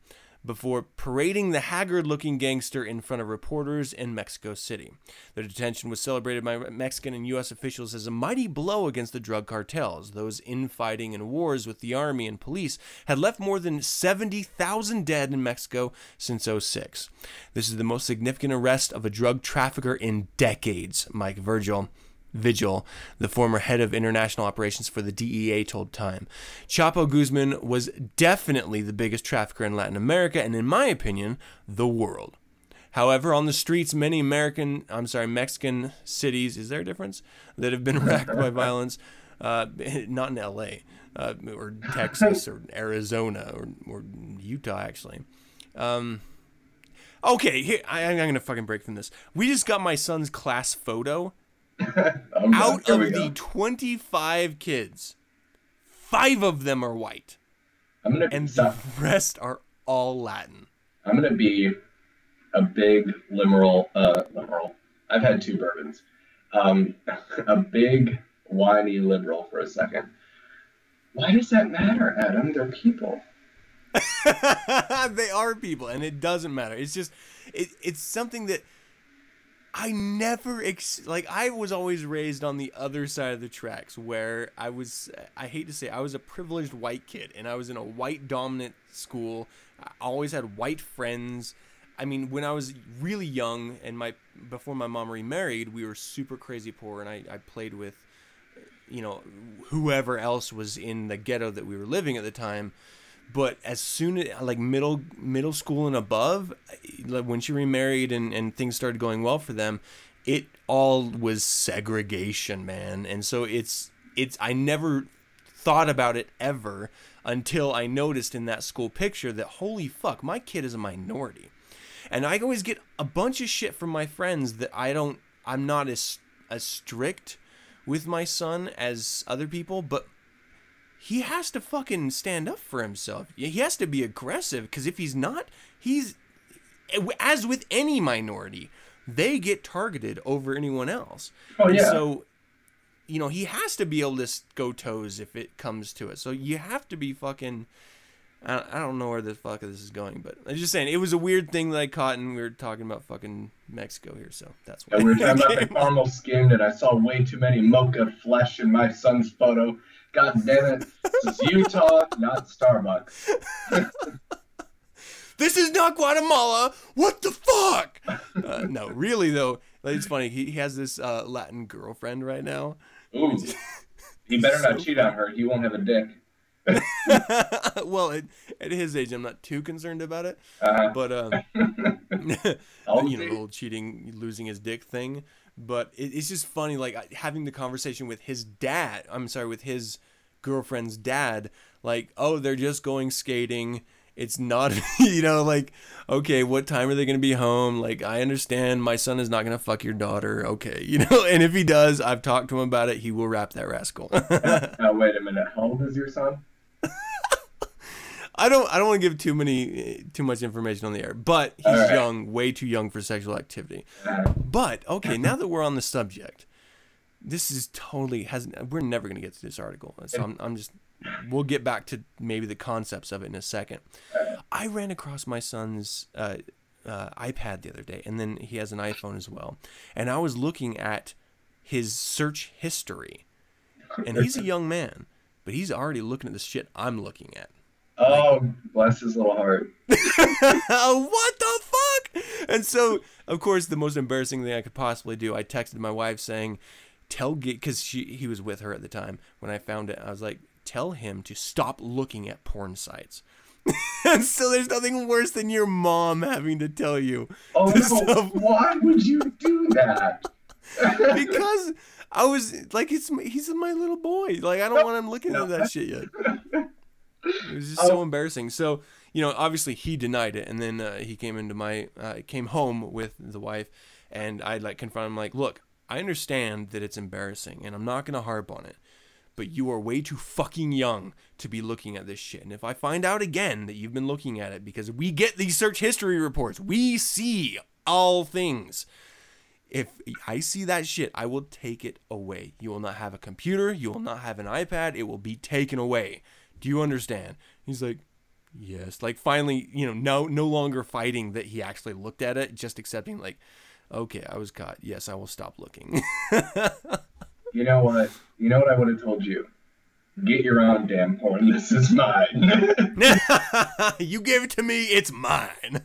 before parading the haggard-looking gangster in front of reporters in Mexico City. The detention was celebrated by Mexican and U.S. officials as a mighty blow against the drug cartels. Those infighting and wars with the army and police had left more than 70,000 dead in Mexico since 06. This is the most significant arrest of a drug trafficker in decades, Mike Virgil. Vigil, the former head of international operations for the DEA, told Time. Chapo Guzman was definitely the biggest trafficker in Latin America and, in my opinion, the world. However, on the streets, many American, I'm sorry, Mexican cities, is there a difference? That have been racked by violence, uh, not in LA, uh, or Texas, or Arizona, or, or Utah, actually. Um, okay, here, I, I'm going to fucking break from this. We just got my son's class photo. out of the 25 kids, five of them are white, I'm gonna and the rest are all Latin. I'm gonna be a big liberal. Uh, liberal. I've had two bourbons. Um, a big whiny liberal for a second. Why does that matter, Adam? They're people. they are people, and it doesn't matter. It's just, it, it's something that I never ex- like. I was always raised on the other side of the tracks, where I was. I hate to say, I was a privileged white kid, and I was in a white dominant school. I always had white friends. I mean, when I was really young, and my before my mom remarried, we were super crazy poor, and I, I played with you know whoever else was in the ghetto that we were living at the time but as soon as like middle middle school and above like when she remarried and, and things started going well for them it all was segregation man. And so it's it's i never thought about it ever until i noticed in that school picture that holy fuck my kid is a minority. And i always get a bunch of shit from my friends that i don't i'm not as as strict with my son as other people but he has to fucking stand up for himself. He has to be aggressive because if he's not, he's as with any minority, they get targeted over anyone else. Oh, And yeah. So, you know, he has to be able to go toes if it comes to it. So you have to be fucking. I don't know where the fuck this is going, but I'm just saying it was a weird thing that I caught, and we were talking about fucking Mexico here, so that's why. And we were talking about the caramel skinned, and I saw way too many mocha flesh in my son's photo. God damn it. This is Utah, not Starbucks. this is not Guatemala. What the fuck? Uh, no, really though, it's funny. He, he has this uh, Latin girlfriend right now. Ooh. He better not cheat on her. He won't have a dick. well, at, at his age, I'm not too concerned about it. Uh, But um, you know, the whole cheating, losing his dick thing. But it, it's just funny, like having the conversation with his dad. I'm sorry, with his girlfriend's dad. Like, oh, they're just going skating. It's not, you know, like, okay, what time are they going to be home? Like, I understand my son is not going to fuck your daughter. Okay, you know, and if he does, I've talked to him about it. He will rap that rascal. Now, wait a minute. How old is your son? I don't I don't want to give too many too much information on the air, but he's right. young, way too young for sexual activity. But okay, now that we're on the subject, this is totally has we're never gonna get to this article, so I'm I'm just we'll get back to maybe the concepts of it in a second. I ran across my son's uh, uh, iPad the other day, and then he has an iPhone as well, and I was looking at his search history, and he's a young man, but he's already looking at the shit I'm looking at. Oh, bless his little heart. what the fuck? And so, of course, the most embarrassing thing I could possibly do, I texted my wife saying, "Tell because she he was with her at the time when I found it. I was like, tell him to stop looking at porn sites." and so there's nothing worse than your mom having to tell you. Oh, no. stuff- Why would you do that? because I was like, it's he's my little boy. Like I don't want him looking at that shit yet. It was just so embarrassing. So you know, obviously he denied it, and then uh, he came into my uh, came home with the wife, and I like confronted him like, look, I understand that it's embarrassing, and I'm not gonna harp on it. But you are way too fucking young to be looking at this shit. And if I find out again that you've been looking at it, because we get these search history reports, we see all things if I see that shit, I will take it away. You will not have a computer. You will not have an iPad. It will be taken away. Do you understand? He's like, yes. Like finally, you know, no, no longer fighting that he actually looked at it, just accepting like, okay, I was caught. Yes, I will stop looking. You know what? You know what I would have told you? Get your own damn porn. This is mine. you gave it to me. It's mine.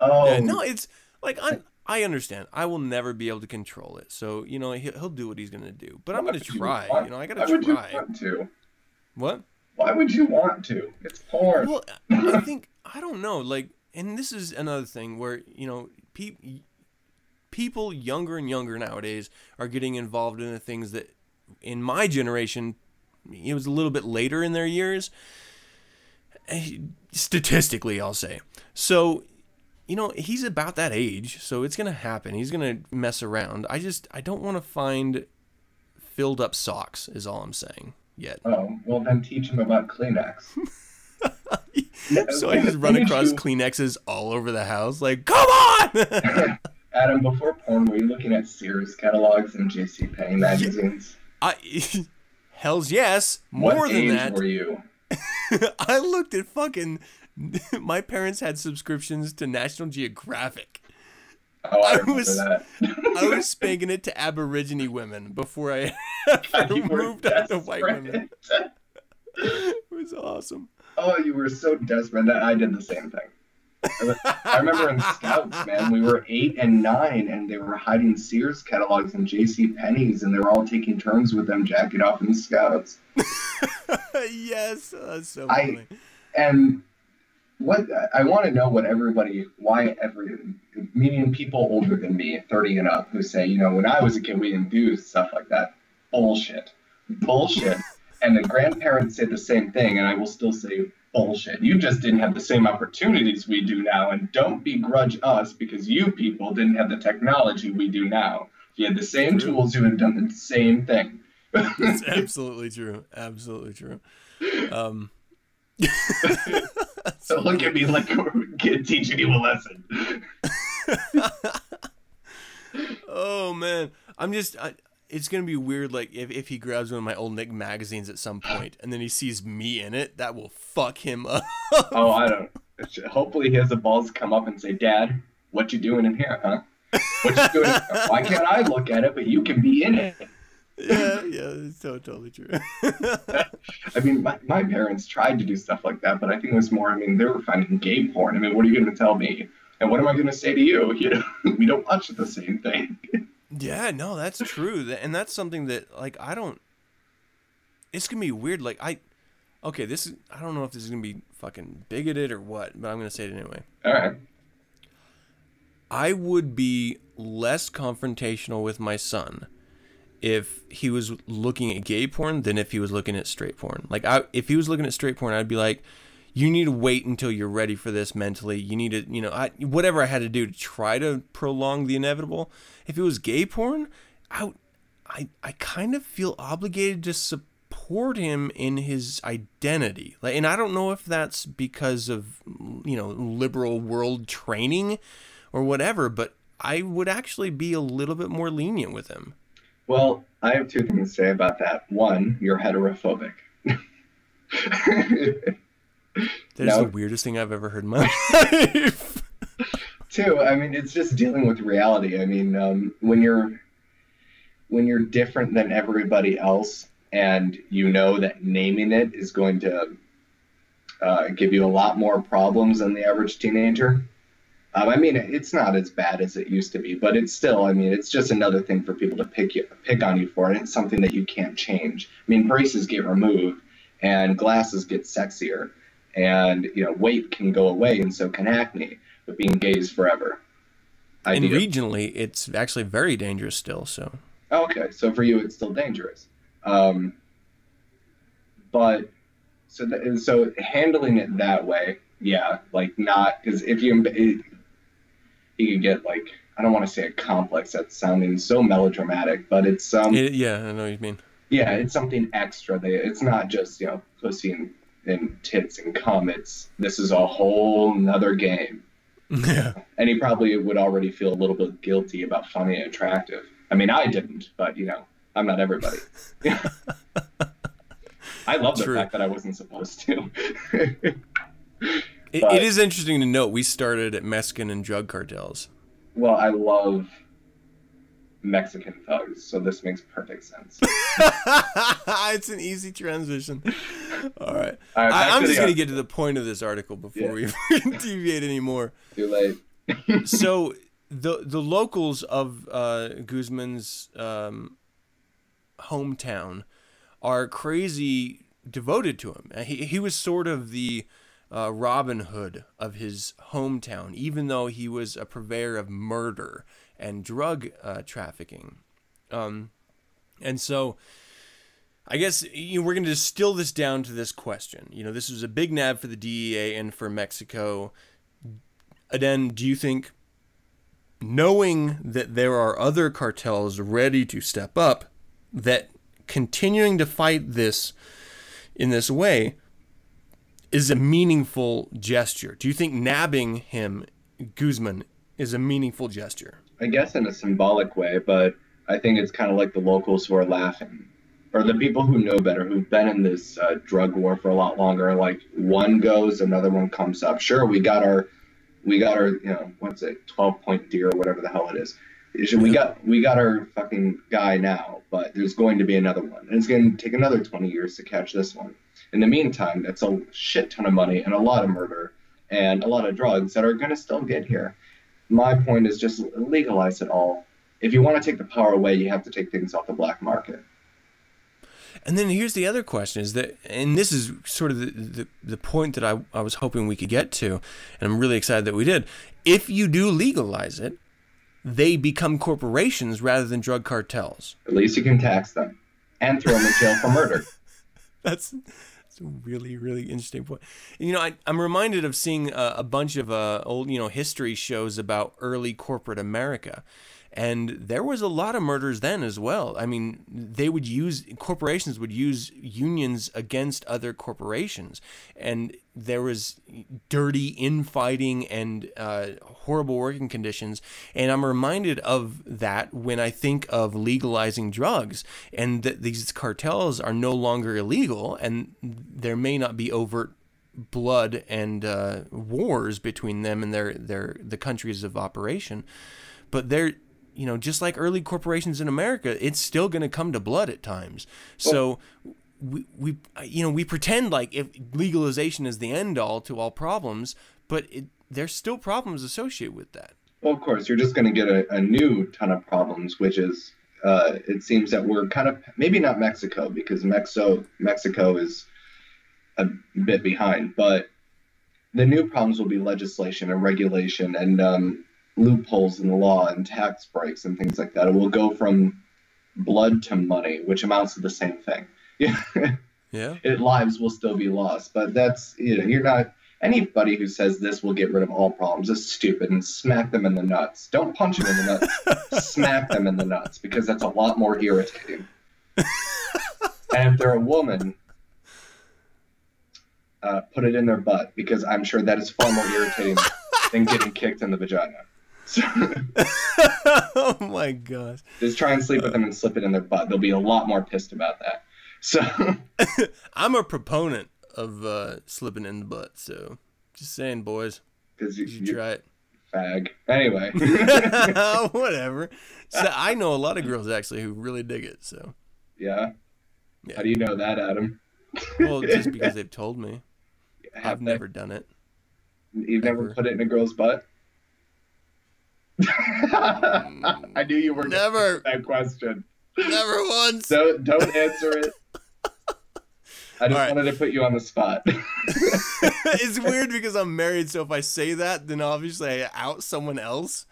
oh, Yeah, no, it's like I I understand. I will never be able to control it. So you know he'll, he'll do what he's gonna do. But I'm gonna you try. want- You know I gotta I would you try. want to? What? Why would you want to? It's porn. Well, I think I don't know. Like, and this is another thing where you know pe- people younger and younger nowadays are getting involved in the things that in my generation it was a little bit later in their years. Eh, Statistically, I'll say. So, you know, he's about that age, so it's gonna happen. He's gonna mess around. I just I don't want to find filled up socks. Is all I'm saying. Yet. Oh, well then teach him about Kleenex. So I just run across Kleenexes all over the house. Like, come on! Adam, before porn, were you looking at Sears catalogs and J.C. Penney magazines? I, hell's yes. what More than age that, were you? I looked at fucking. My parents had subscriptions to National Geographic. Oh, I, I was- I was spanking it to Aborigine women before I moved on to white women. It was awesome. Oh, you were so desperate that I did the same thing. I remember in Scouts, man, we were eight and nine, and they were hiding Sears catalogs and J.C. Penney's, and they were all taking turns with them jacking off in the Scouts. yes, that's so I- And what I want to know what everybody, why every, meaning people older than me, 30 and up, who say, you know, when I was a kid, we didn't do stuff like that. Bullshit. Bullshit. and the grandparents say the same thing, and I will still say bullshit. You just didn't have the same opportunities we do now, and don't begrudge us because you people didn't have the technology we do now. If you had the same True. tools, you would have done the same thing. It's absolutely true. Absolutely true. Um, So look at me like a kid teaching you a lesson. oh man, I'm just. I, it's gonna be weird. Like if, if he grabs one of my old Nick magazines at some point, and then he sees me in it, that will fuck him up. Oh, I don't. Hopefully, he has the balls to come up and say, "Dad, what you doing in here, huh? What you doing? Why can't I look at it, but you can be in it?" Yeah, yeah, it's so, totally true. I mean, my, my parents tried to do stuff like that, but I think it was more. I mean, they were finding gay porn. I mean, what are you going to tell me? And what am I going to say to you? You know, we don't watch the same thing. yeah, no, that's true, and that's something that like I don't. It's gonna be weird. Like I, okay, this is. I don't know if this is gonna be fucking bigoted or what, but I'm gonna say it anyway. All right. I would be less confrontational with my son if he was looking at gay porn than if he was looking at straight porn. Like, I, if he was looking at straight porn, I'd be like, "You need to wait until you're ready for this mentally. You need to, you know, I, whatever I had to do to try to prolong the inevitable." If it was gay porn, I, I, I kind of feel obligated to support him in his identity. Like, and I don't know if that's because of, you know, liberal world training or whatever, but I would actually be a little bit more lenient with him. Well, I have two things to say about that. One, you're heterophobic. That is the weirdest thing I've ever heard in my life. Two, I mean, it's just dealing with reality. I mean, um, when you're when you're different than everybody else, and you know that naming it is going to uh, give you a lot more problems than the average teenager. Um, I mean, it's not as bad as it used to be, but it's still. I mean, it's just another thing for people to pick you, pick on you for, and it's something that you can't change. I mean, braces get removed, and glasses get sexier, and you know, weight can go away, and so can acne. But being gay is forever. and idea. regionally, it's actually very dangerous still. So Okay, so for you, it's still dangerous. Um, but so so handling it that way, yeah, like not because if you you could get like I don't want to say a complex. That's sounding so melodramatic, but it's um It- yeah, I know what you mean. yeah, it's something extra. They it's not just you know pussy and, and tits and cum. It's this is a whole nother game. Yeah. And he probably would already feel a little bit guilty about finding it attractive. I mean, I didn't, but you know, I'm not everybody. I love the True. fact that I wasn't supposed to. It, But- it is interesting to note we started at Mexican and drug cartels. well, I love Mexican thugs, so this makes perfect sense. it's an easy transition. All right. All right, I, I'm just going to get to the point of this article before we deviate anymore. Too late. so the the locals of uh, Guzman's um, hometown are crazy devoted to him. He he was sort of the uh, Robin Hood of his hometown, even though he was a purveyor of murder and drug uh, trafficking. Um, and so. I guess you know, we're going to distill this down to this question. You know, this was a big nab for the DEA and for Mexico. Aden, do you think, knowing that there are other cartels ready to step up, that continuing to fight this in this way is a meaningful gesture? Do you think nabbing him, Guzman, is a meaningful gesture? I guess in a symbolic way, but I think it's kind of like the locals who are laughing, or the people who know better, who've been in this uh, drug war for a lot longer. Like one goes, another one comes up. Sure, we got our, we got our, you know, what's it, twelve point deer or whatever the hell it is. We got we got our fucking guy now, but there's going to be another one, and it's going to take another twenty years to catch this one. In the meantime, that's a shit ton of money and a lot of murder and a lot of drugs that are going to still get here my point is just legalize it all. If you want to take the power away, you have to take things off the black market. And then here's the other question is that, and this is sort of the, the, the point that I, I was hoping we could get to, and I'm really excited that we did. If you do legalize it, they become corporations rather than drug cartels. At least you can tax them and throw them in jail for murder. That's, that's a really, really interesting point. You know, I, I'm reminded of seeing a, a bunch of uh, old, you know, history shows about early corporate America. And there was a lot of murders then as well. I mean, they would use, corporations would use unions against other corporations. And there was dirty infighting and uh, horrible working conditions. And I'm reminded of that when I think of legalizing drugs and that these cartels are no longer illegal and there may not be overt blood and uh, wars between them and their, their the countries of operation. But they're you know, just like early corporations in America, it's still going to come to blood at times. So we, we, you know, we pretend like if legalization is the end all to all problems, but it, there's still problems associated with that. Well, of course, you're just going to get a, a new ton of problems, which is uh, it seems that we're kind of maybe not Mexico because Mexico Mexico is a bit behind, but the new problems will be legislation and regulation and um, loopholes in the law and tax breaks and things like that. It will go from blood to money, which amounts to the same thing. Yeah, Yeah. it, lives will still be lost, but that's you know you're not anybody who says this will get rid of all problems is stupid and smack them in the nuts. Don't punch them in the nuts, smack them in the nuts because that's a lot more irritating. and if they're a woman, uh, put it in their butt because I'm sure that is far more irritating than getting kicked in the vagina. So oh my gosh. just try and sleep with them and slip it in their butt. They'll be a lot more pissed about that. So I'm a proponent of uh, slipping in the butt, so just saying, boys, because you, you try it. fag. Anyway, Whatever. So I know a lot of girls actually who really dig it. So, yeah. Yeah. How do you know that, Adam? well, just because they've told me, Have I've they- never done it. You've never Never. put it in a girl's butt? I knew you were Never. that question. Never once. So don't answer it. I just right. wanted to put you on the spot. it's weird because I'm married, so if I say that, then obviously I out someone else.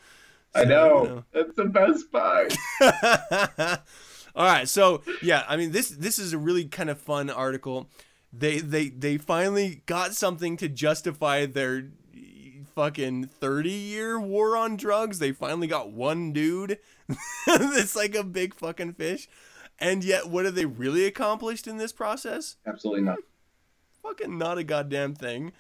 I know. you know. That's the best part. All right, so yeah, I mean this this is a really kind of fun article. They they they finally got something to justify their fucking 30 year war on drugs. They finally got one dude that's like a big fucking fish. And yet what have they really accomplished in this process? Absolutely not. Fucking not a goddamn thing.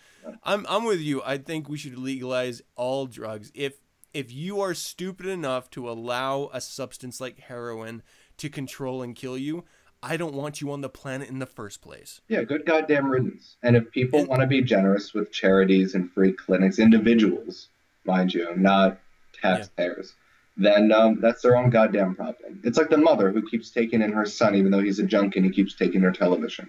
I'm I'm with you. I think we should legalize all drugs. If if you are stupid enough to allow a substance like heroin to control and kill you, I don't want you on the planet in the first place. Yeah, good goddamn riddance. And if people And- want to be generous with charities and free clinics, individuals, mind you, not taxpayers, then um, that's their own goddamn problem. It's like the mother who keeps taking in her son, even though he's a junkie and he keeps taking her television.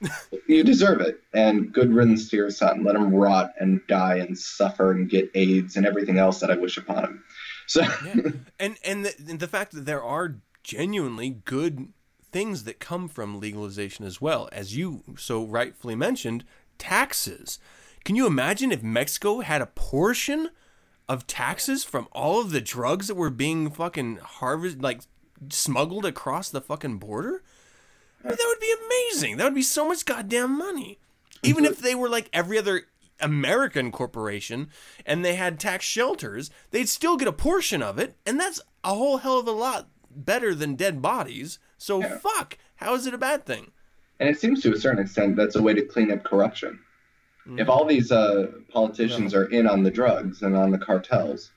you deserve it. And good riddance to your son. Let him rot and die and suffer and get AIDS and everything else that I wish upon him. So, Yeah. and and the, and the fact that there are genuinely good things that come from legalization as well, as you so rightfully mentioned, taxes. Can you imagine if Mexico had a portion of taxes from all of the drugs that were being fucking harvested, like smuggled across the fucking border? I mean, that would be amazing. That would be so much goddamn money. Even if they were like every other American corporation and they had tax shelters, they'd still get a portion of it, and that's a whole hell of a lot better than dead bodies. So Yeah. fuck, how is it a bad thing? and it seems to a certain extent that's a way to clean up corruption. If all these uh, politicians are in on the drugs and on the cartels,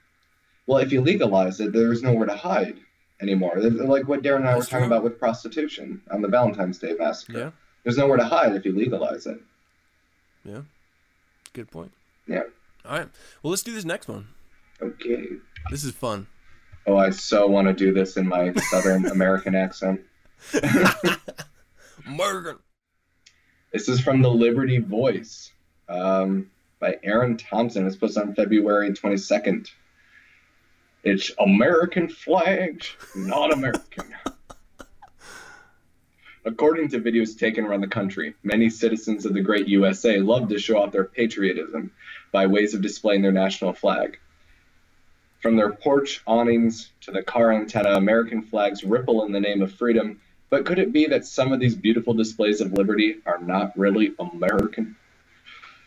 well, if you legalize it, there's nowhere to hide anymore. Like what Darren and I That's were talking true. about with prostitution on the Valentine's Day massacre. Yeah, There's nowhere to hide if you legalize it. yeah, good point. Yeah. All right, well let's do this next one. Okay. This is fun. Oh, I so want to do this in my Southern American accent. Morgan. This is from the Liberty Voice um, by Aaron Thompson. It's posted on February 22nd. It's American flags, not American. According to videos taken around the country, many citizens of the great USA love to show off their patriotism by ways of displaying their national flag. From their porch awnings to the car antenna, American flags ripple in the name of freedom. But could it be that some of these beautiful displays of liberty are not really American?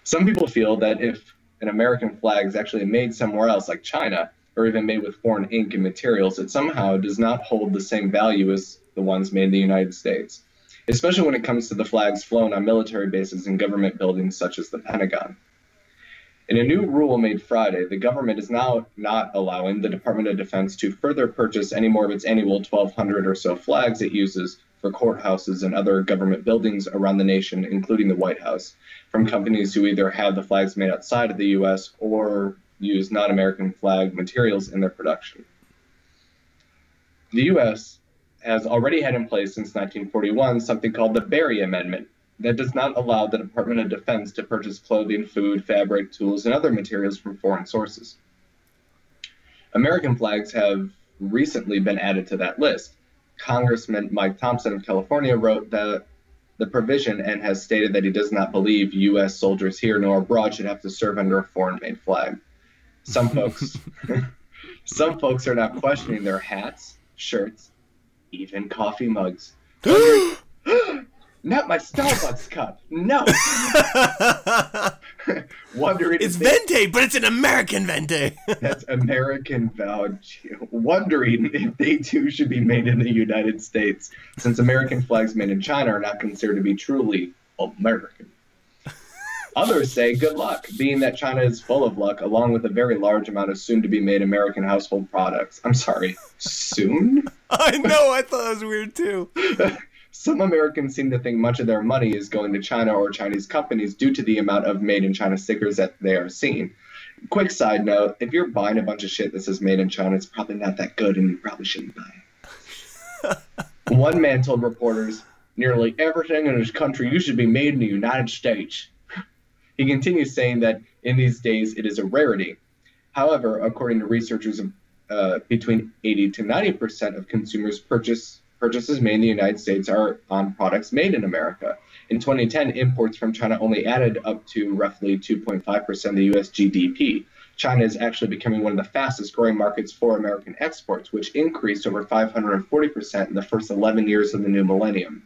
Some people feel that if an American flag is actually made somewhere else, like China, or even made with foreign ink and materials, it somehow does not hold the same value as the ones made in the United States, especially when it comes to the flags flown on military bases and government buildings such as the Pentagon. In a new rule made Friday, the government is now not allowing the Department of Defense to further purchase any more of its annual 1,200 or so flags it uses for courthouses and other government buildings around the nation, including the White House, from companies who either have the flags made outside of the U.S. or use non American flag materials in their production. The U.S. has already had in place since 1941 something called the Berry Amendment, that does not allow the Department of Defense to purchase clothing, food, fabric, tools, and other materials from foreign sources. American flags have recently been added to that list. Congressman Mike Thompson of California wrote that the provision and has stated that he does not believe U.S. soldiers here nor abroad should have to serve under a foreign-made flag. Some folks, some folks are now questioning their hats, shirts, even coffee mugs. Not my Starbucks cup. No. Wondering it's Venti, but it's an American Venti. that's American vouch. Wondering if they too should be made in the United States, since American flags made in China are not considered to be truly American. Others say good luck, being that China is full of luck, along with a very large amount of soon to be made American household products. I'm sorry, soon? I know. I thought that was weird too. Some Americans seem to think much of their money is going to China or Chinese companies due to the amount of made in China stickers that they are seeing. Quick side note if you're buying a bunch of shit that says made in China, it's probably not that good and you probably shouldn't buy it. One man told reporters, nearly everything in this country used to be made in the United States. He continues saying that in these days it is a rarity. However, according to researchers, uh, between 80 to 90 percent of consumers purchase purchases made in the United States are on products made in America. In 2010, imports from China only added up to roughly 2.5 percent of the U.S. GDP. China is actually becoming one of the fastest growing markets for American exports, which increased over 540% in the first 11 years of the new millennium.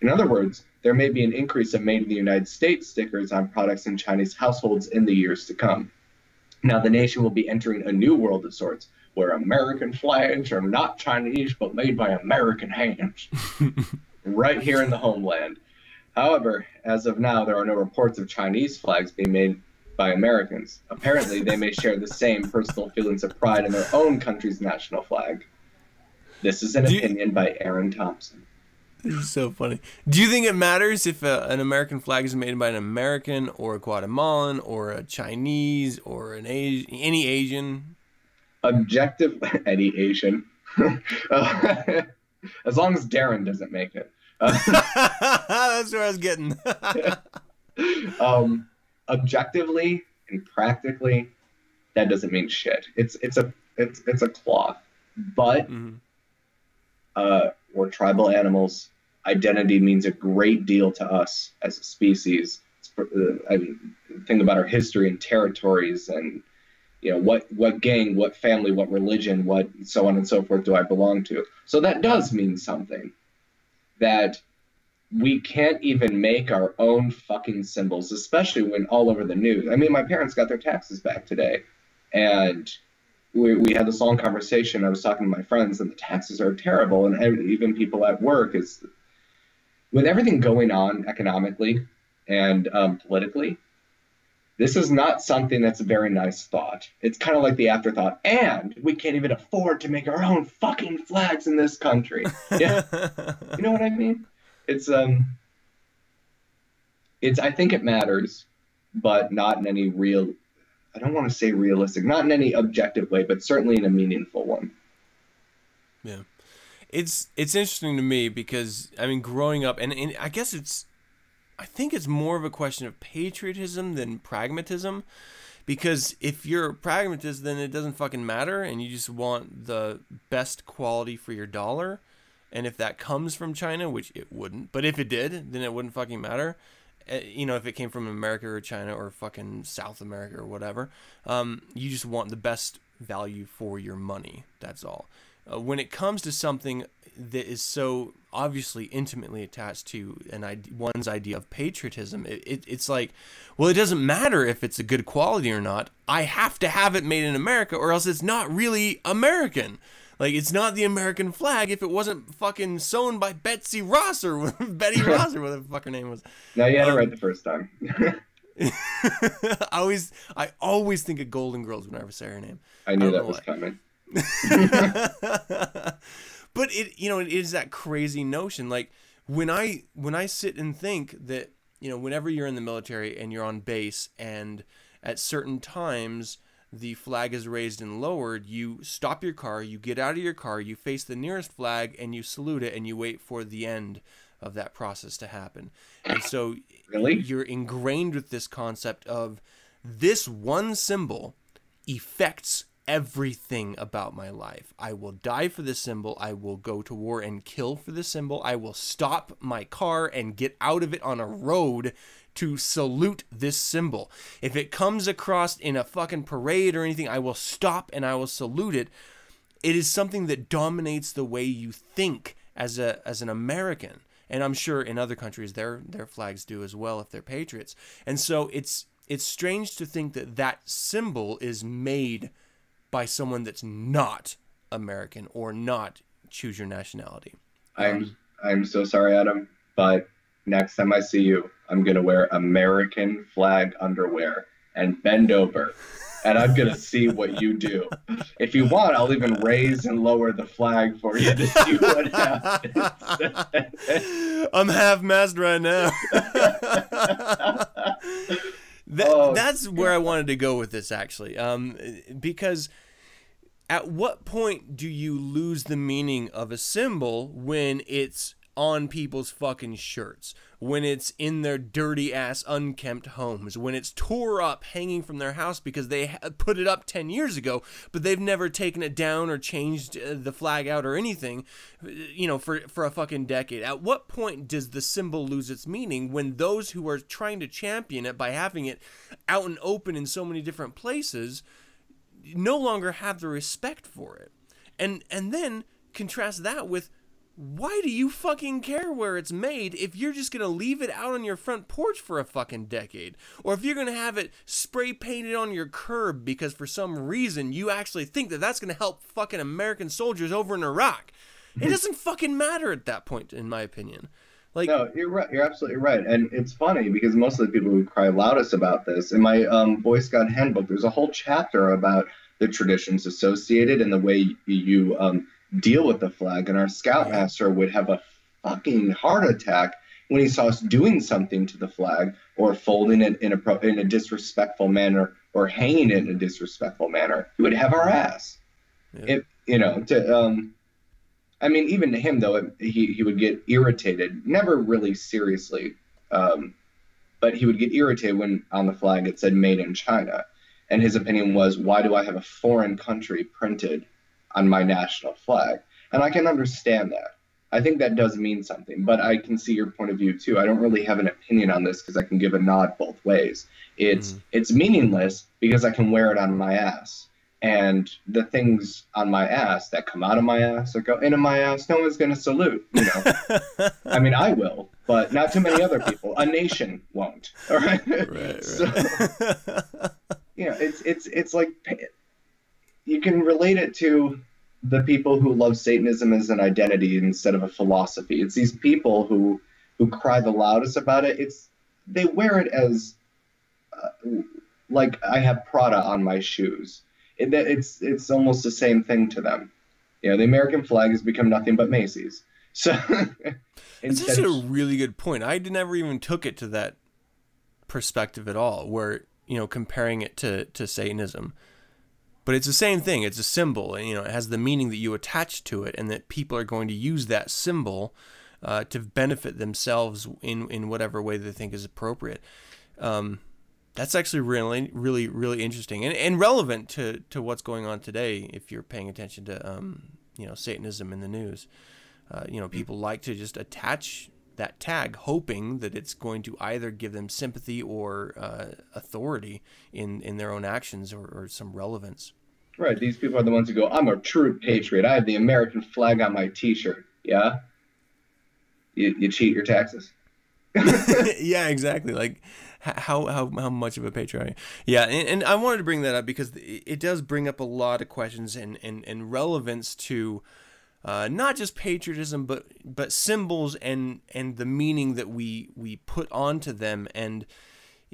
In other words, there may be an increase of made in the United States stickers on products in Chinese households in the years to come. Now, the nation will be entering a new world of sorts where American flags are not Chinese but made by American hands, right here in the homeland. However, as of now, there are no reports of Chinese flags being made by Americans. Apparently, they may share the same personal feelings of pride in their own country's national flag. This is an Do you- opinion by Aaron Thompson. This is so funny. Do you think it matters if uh, an American flag is made by an American or a Guatemalan or a Chinese or an Asi- any Asian? Objective, Eddie Asian. Uh, as long as Darren doesn't make it. Uh, That's where I was getting. um, objectively and practically, that doesn't mean shit. It's it's a it's it's a cloth, but Mhm. uh, we're tribal animals. Identity means a great deal to us as a species. Uh, I mean, think about our history and territories, and you know what what gang, what family, what religion, what so on and so forth do I belong to. So that does mean something. That we can't even make our own fucking symbols, especially when all over the news. I mean, my parents got their taxes back today, and we, we had this long conversation. I was talking to my friends, and the taxes are terrible, and ev- even people at work is with everything going on economically and um, politically. This is not something that's a very nice thought. It's kind of like the afterthought, and we can't even afford to make our own fucking flags in this country. Yeah, you know what I mean? It's um, it's I think it matters, but not in any real. I don't want to say realistic, not in any objective way, but certainly in a meaningful one. Yeah. It's it's interesting to me because I mean growing up and, and I guess it's I think it's more of a question of patriotism than pragmatism because if you're a pragmatist then it doesn't fucking matter and you just want the best quality for your dollar and if that comes from China which it wouldn't but if it did then it wouldn't fucking matter Uh, you know if it came from America or China or fucking South America or whatever um, you just want the best value for your money that's all. Uh, when it comes to something that is so obviously intimately attached to an one's idea of patriotism, it, it, it's like, well, it doesn't matter if it's a good quality or not. I have to have it made in America, or else it's not really American. Like it's not the American flag if it wasn't fucking sewn by Betsy Ross or Betty Ross or whatever the fuck her name was. Now you had it Um, right the first time. I always, I always think of Golden Girls whenever I say her name. I knew don't that was why. coming. but it you know it is that crazy notion like when i when i sit and think that you know whenever you're in the military and you're on base and at certain times the flag is raised and lowered you stop your car you get out of your car you face the nearest flag and you salute it and you wait for the end of that process to happen and so Really? you're ingrained with this concept of this one symbol affects everything about my life. I will die for this symbol. I will go to war and kill for this symbol. I will stop my car and get out of it on a road to salute this symbol. If it comes across in a fucking parade or anything, I will stop and I will salute it. It is something that dominates the way you think as a as an American. And I'm sure in other countries their their flags do as well if they're patriots. And so it's it's strange to think that that symbol is made by someone that's not American or not choose your nationality. I'm I'm so sorry, Adam, but next time I see you, I'm gonna wear American flag underwear and bend over, and I'm gonna see what you do. If you want, I'll even raise and lower the flag for you to see what happens. I'm half mast right now. That, Oh, that's where I wanted to go with this actually, um, because at what point do you lose the meaning of a symbol when it's on people's fucking shirts, when it's in their dirty ass unkempt homes, when it's tore up hanging from their house because they put it up 10 years ago, but they've never taken it down or changed uh, the flag out or anything, you know, for, for a fucking decade. At what point does the symbol lose its meaning when those who are trying to champion it by having it out and open in so many different places no longer have the respect for it. And and then contrast that with why do you fucking care where it's made if you're just gonna leave it out on your front porch for a fucking decade? Or if you're gonna have it spray painted on your curb because for some reason you actually think that that's gonna help fucking American soldiers over in Iraq? It doesn't fucking matter at that point, in my opinion. Like, No, you're right. You're absolutely right. And it's funny because most of the people who cry loudest about this in my um, Boy Scout handbook, there's a whole chapter about the traditions associated and the way you um, deal with the flag. And our scoutmaster would have a fucking heart attack when he saw us doing something to the flag or folding it in a pro- in a disrespectful manner or hanging it in a disrespectful manner. He would have our ass. Yeah. If you know to um, I mean, even to him though, it, he he would get irritated. Never really seriously, um, but he would get irritated when on the flag it said "Made in China," and his opinion was, "Why do I have a foreign country printed on my national flag?" And I can understand that. I think that does mean something, but I can see your point of view too. I don't really have an opinion on this because I can give a nod both ways. It's Mhm. it's meaningless because I can wear it on my ass and the things on my ass that come out of my ass or go into my ass, no one's going to salute. You know, I mean, I will, but not too many other people. A nation won't. All right. right, right. So, you know, it's it's it's like you can relate it to the people who love Satanism as an identity instead of a philosophy. It's these people who who cry the loudest about it. It's they wear it as uh, like I have Prada on my shoes. It, it's it's almost the same thing to them. You know, the American flag has become nothing but Macy's. So It's instead just a really good point. I never even took it to that perspective at all, where you know comparing it to to Satanism. But it's the same thing. It's a symbol, and you know it has the meaning that you attach to it, and that people are going to use that symbol uh, to benefit themselves in in whatever way they think is appropriate. Um, that's actually really, really, really interesting and, and relevant to, to what's going on today. If you're paying attention to, um, you know, Satanism in the news, uh, you know, people like to just attach that tag, hoping that it's going to either give them sympathy or uh, authority in, in their own actions or, or some relevance. Right. These people are the ones who go, I'm a true patriot. I have the American flag on my t shirt. Yeah. You, you cheat your taxes. yeah, exactly. Like how how how much of a patriot are you? Yeah, and, and I wanted to bring that up because it does bring up a lot of questions and and, and relevance to uh, not just patriotism, but but symbols and and the meaning that we we put onto them. And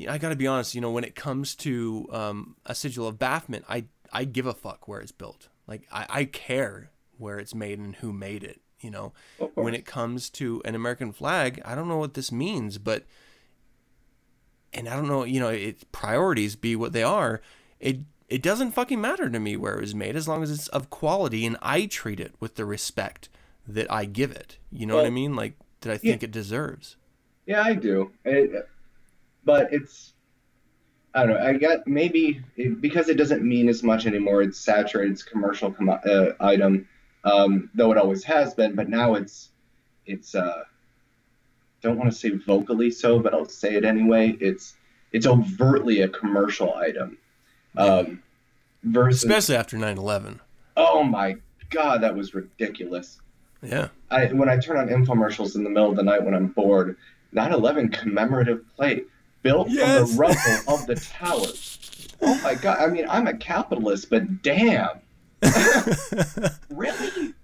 I got to be honest, you know, when it comes to um, a sigil of Baphomet, I I give a fuck where it's built. Like I, I care where it's made and who made it. You know, when it comes to an American flag, I don't know what this means, but and I don't know, you know, it priorities be what they are. It it doesn't fucking matter to me where it was made as long as it's of quality and I treat it with the respect that I give it. You know what I mean? Like that I think it deserves. Yeah, I do. It, but it's, I don't know. I got maybe it, because it doesn't mean as much anymore. It's saturated. It's commercial com- uh, item, um, though it always has been. But now it's, it's. Uh, don't want to say vocally so, but I'll say it anyway. It's it's overtly a commercial item. Um, versus, Especially after 9/11. oh my god, that was ridiculous. Yeah. I when I turn on infomercials in the middle of the night when I'm bored, 9/11 commemorative plate built Yes. from the rubble of the towers. Oh my god! I mean, I'm a capitalist, but damn, really?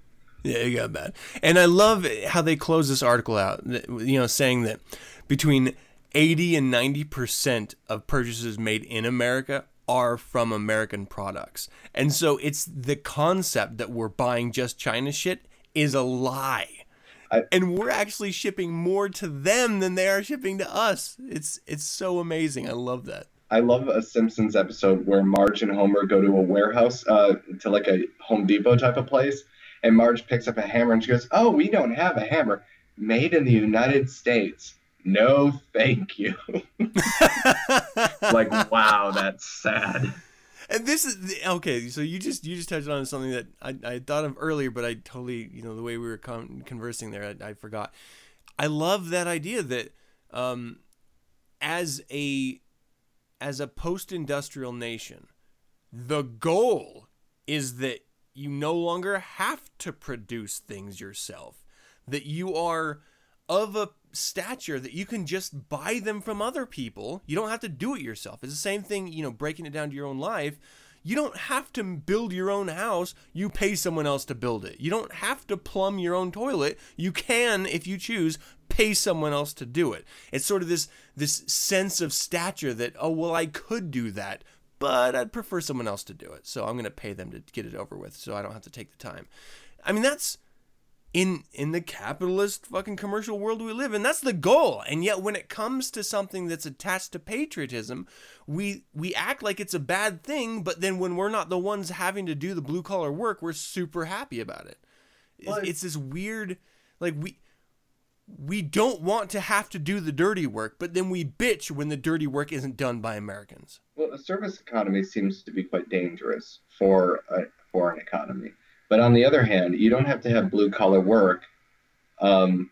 Yeah, it got bad. And I love how they close this article out, you know, saying that between 80 and 90% of purchases made in America are from American products. And so it's the concept that we're buying just China shit is a lie. I- and we're actually shipping more to them than they are shipping to us. It's it's so amazing. I love that. I love a Simpsons episode where Marge and Homer go to a warehouse, uh, to like a Home Depot type of place, and Marge picks up a hammer and she goes, "Oh, we don't have a hammer made in the United States." No, thank you. like, wow, that's sad. And this is okay. So you just you just touched on something that I, I thought of earlier, but I totally you know the way we were con- conversing there, I, I forgot. I love that idea that um, as a as a post-industrial nation, the goal is that you no longer have to produce things yourself, that you are of a stature that you can just buy them from other people. You don't have to do it yourself. It's the same thing, you know, breaking it down to your own life. You don't have to build your own house. You pay someone else to build it. You don't have to plumb your own toilet. You can, if you choose, pay someone else to do it. It's sort of this this sense of stature that oh well I could do that, but I'd prefer someone else to do it. So I'm going to pay them to get it over with so I don't have to take the time. I mean that's in in the capitalist fucking commercial world we live in. That's the goal. And yet when it comes to something that's attached to patriotism we we act like it's a bad thing but then when we're not the ones having to do the blue collar work we're super happy about it. It's, Well, it's this weird like we we don't want to have to do the dirty work but then we bitch when the dirty work isn't done by americans. Well, a service economy seems to be quite dangerous for a for an economy. But on the other hand, you don't have to have blue collar work um,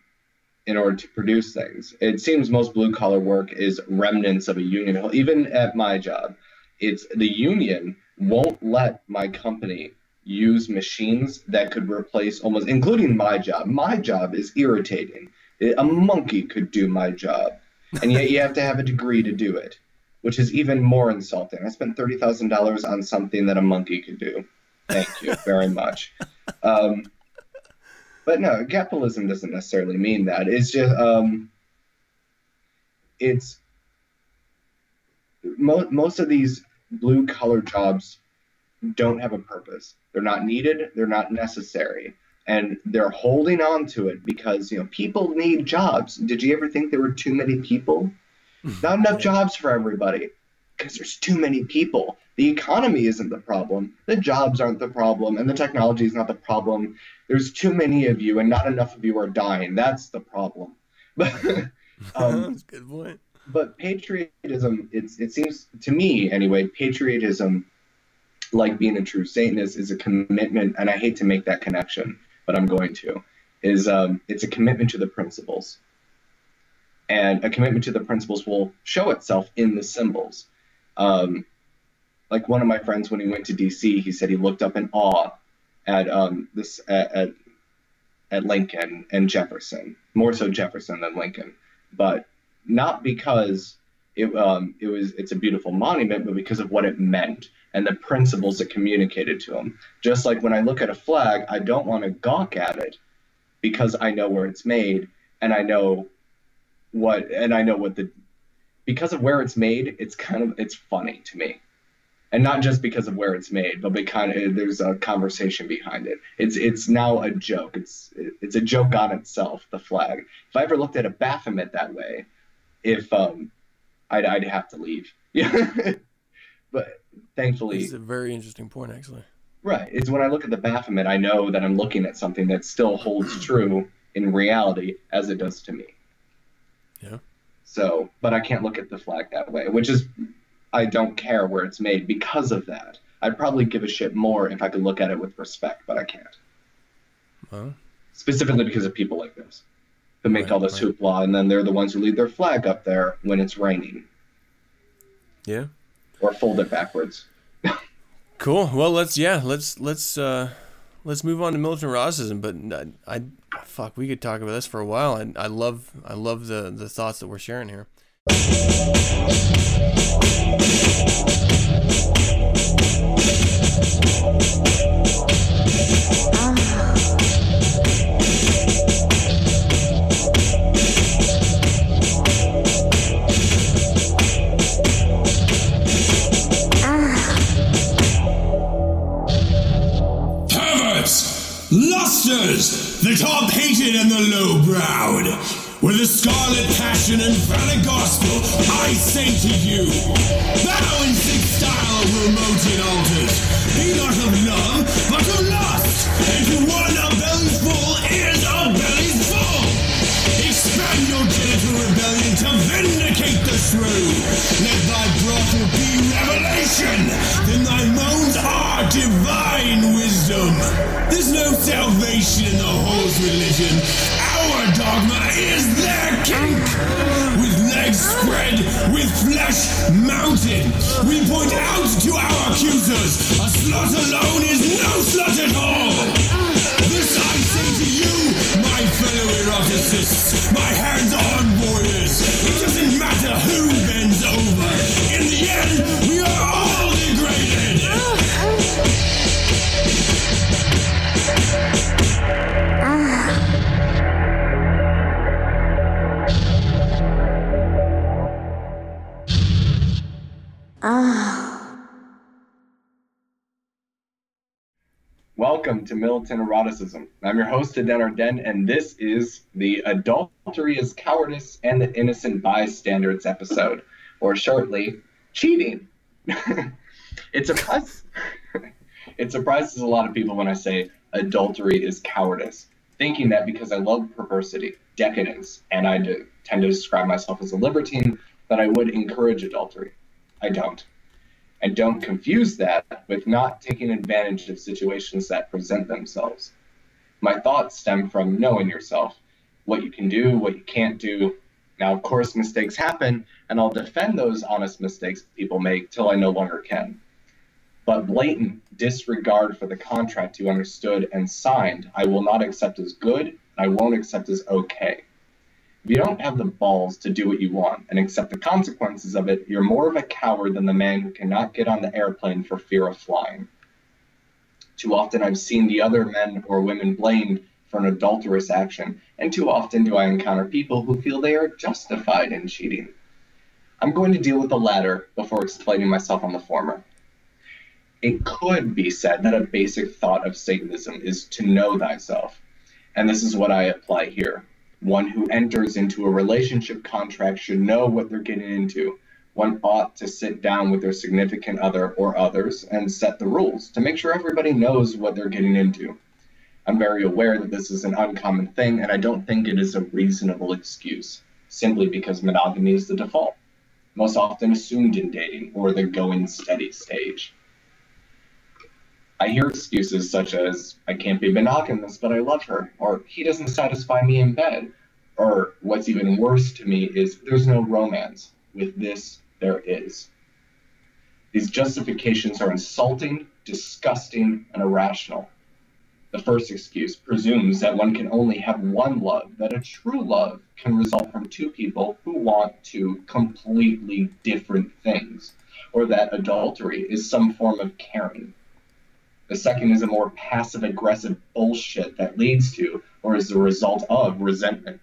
in order to produce things. It seems most blue collar work is remnants of a union. Even at my job, it's the union won't let my company use machines that could replace almost, including my job. My job is irritating. A monkey could do my job, and yet you have to have a degree to do it which is even more insulting. I spent thirty thousand dollars on something that a monkey could do. Thank you very much. Um, but no, capitalism doesn't necessarily mean that. It's just um, it's mo- most of these blue collar jobs don't have a purpose. They're not needed. They're not necessary. And they're holding on to it because you know people need jobs. Did you ever think there were too many people? Not enough jobs for everybody because there's too many people. The economy isn't the problem. The jobs aren't the problem, and the technology is not the problem. There's too many of you, and not enough of you are dying. That's the problem. But um, that's a good point but patriotism, it's it seems to me anyway, patriotism, like being a true Satanist, is a commitment, and I hate to make that connection, but I'm going to. Is um, it's a commitment to the principles and a commitment to the principles will show itself in the symbols. Um, like one of my friends, when he went to DC, he said he looked up in awe at um, this at, at at Lincoln and Jefferson, more so Jefferson than Lincoln, but not because it um, it was it's a beautiful monument, but because of what it meant and the principles it communicated to him. Just like when I look at a flag, I don't want to gawk at it because I know where it's made and I know what and I know what the because of where it's made, it's kind of it's funny to me. And not just because of where it's made, but because there's a conversation behind it. It's it's now a joke. It's it's a joke on itself. The flag. If I ever looked at a Baphomet that way, if um, I'd I'd have to leave. Yeah, but thankfully, it's a very interesting point actually Right. It's when I look at the Baphomet, I know that I'm looking at something that still holds true in reality as it does to me. Yeah. So, but I can't look at the flag that way, which is, I don't care where it's made because of that. I'd probably give a shit more if I could look at it with respect, but I can't. well Specifically because of people like this who make Right, all this right. hoopla, and then they're the ones who leave their flag up there when it's raining yeah or fold it backwards. Cool. Well, let's yeah, let's let's uh let's move on to militant eroticism. But I, I fuck, we could talk about this for a while. I, I love I love the the thoughts that we're sharing here. Lusters! The top hated and the low browed! With a scarlet passion and valid gospel, I say to you, thou in sick style of remoted altars, be not of love, to vindicate the shrew. Let thy brothel be revelation, then thy moans are divine wisdom. There's no salvation in the whore's religion. Our dogma is their kink. With legs spread with flesh mounted. We point out to our accusers, a slut alone is no slut at all. This I say to you, my fellow eroticists, my hands-on warriors. Ah. Welcome to Militant Eroticism. I'm your host, Aden Arden, and this is the Adultery is Cowardice and the Innocent Bystanders episode, or shortly, cheating. it, surprise- it surprises a lot of people when I say adultery is cowardice, thinking that because I love perversity, decadence, and I do, tend to describe myself as a libertine, that I would encourage adultery. I don't. And don't confuse that with not taking advantage of situations that present themselves. My thoughts stem from knowing yourself, what you can do, what you can't do. Now, of course, mistakes happen, and I'll defend those honest mistakes people make till I no longer can. But blatant disregard for the contract you understood and signed, I will not accept as good, I won't accept as okay. If you don't have the balls to do what you want and accept the consequences of it, you're more of a coward than the man who cannot get on the airplane for fear of flying. Too often I've seen the other men or women blamed for an adulterous action, and too often do I encounter people who feel they are justified in cheating. I'm going to deal with the latter before explaining myself on the former. It could be said that a basic thought of Satanism is to know thyself, and this is what I apply here. One who enters into a relationship contract should know what they're getting into. One ought to sit down with their significant other or others and set the rules to make sure everybody knows what they're getting into. I'm very aware that this is an uncommon thing, and I don't think it is a reasonable excuse, simply because monogamy is the default, most often assumed in dating or the going steady stage. I hear excuses such as, I can't be monogamous, but I love her, or he doesn't satisfy me in bed, or what's even worse to me is there's no romance. With this, there is. These justifications are insulting, disgusting, and irrational. The first excuse presumes that one can only have one love, that a true love can result from two people who want two completely different things, or that adultery is some form of caring. The second is a more passive aggressive bullshit that leads to, or is the result of, resentment.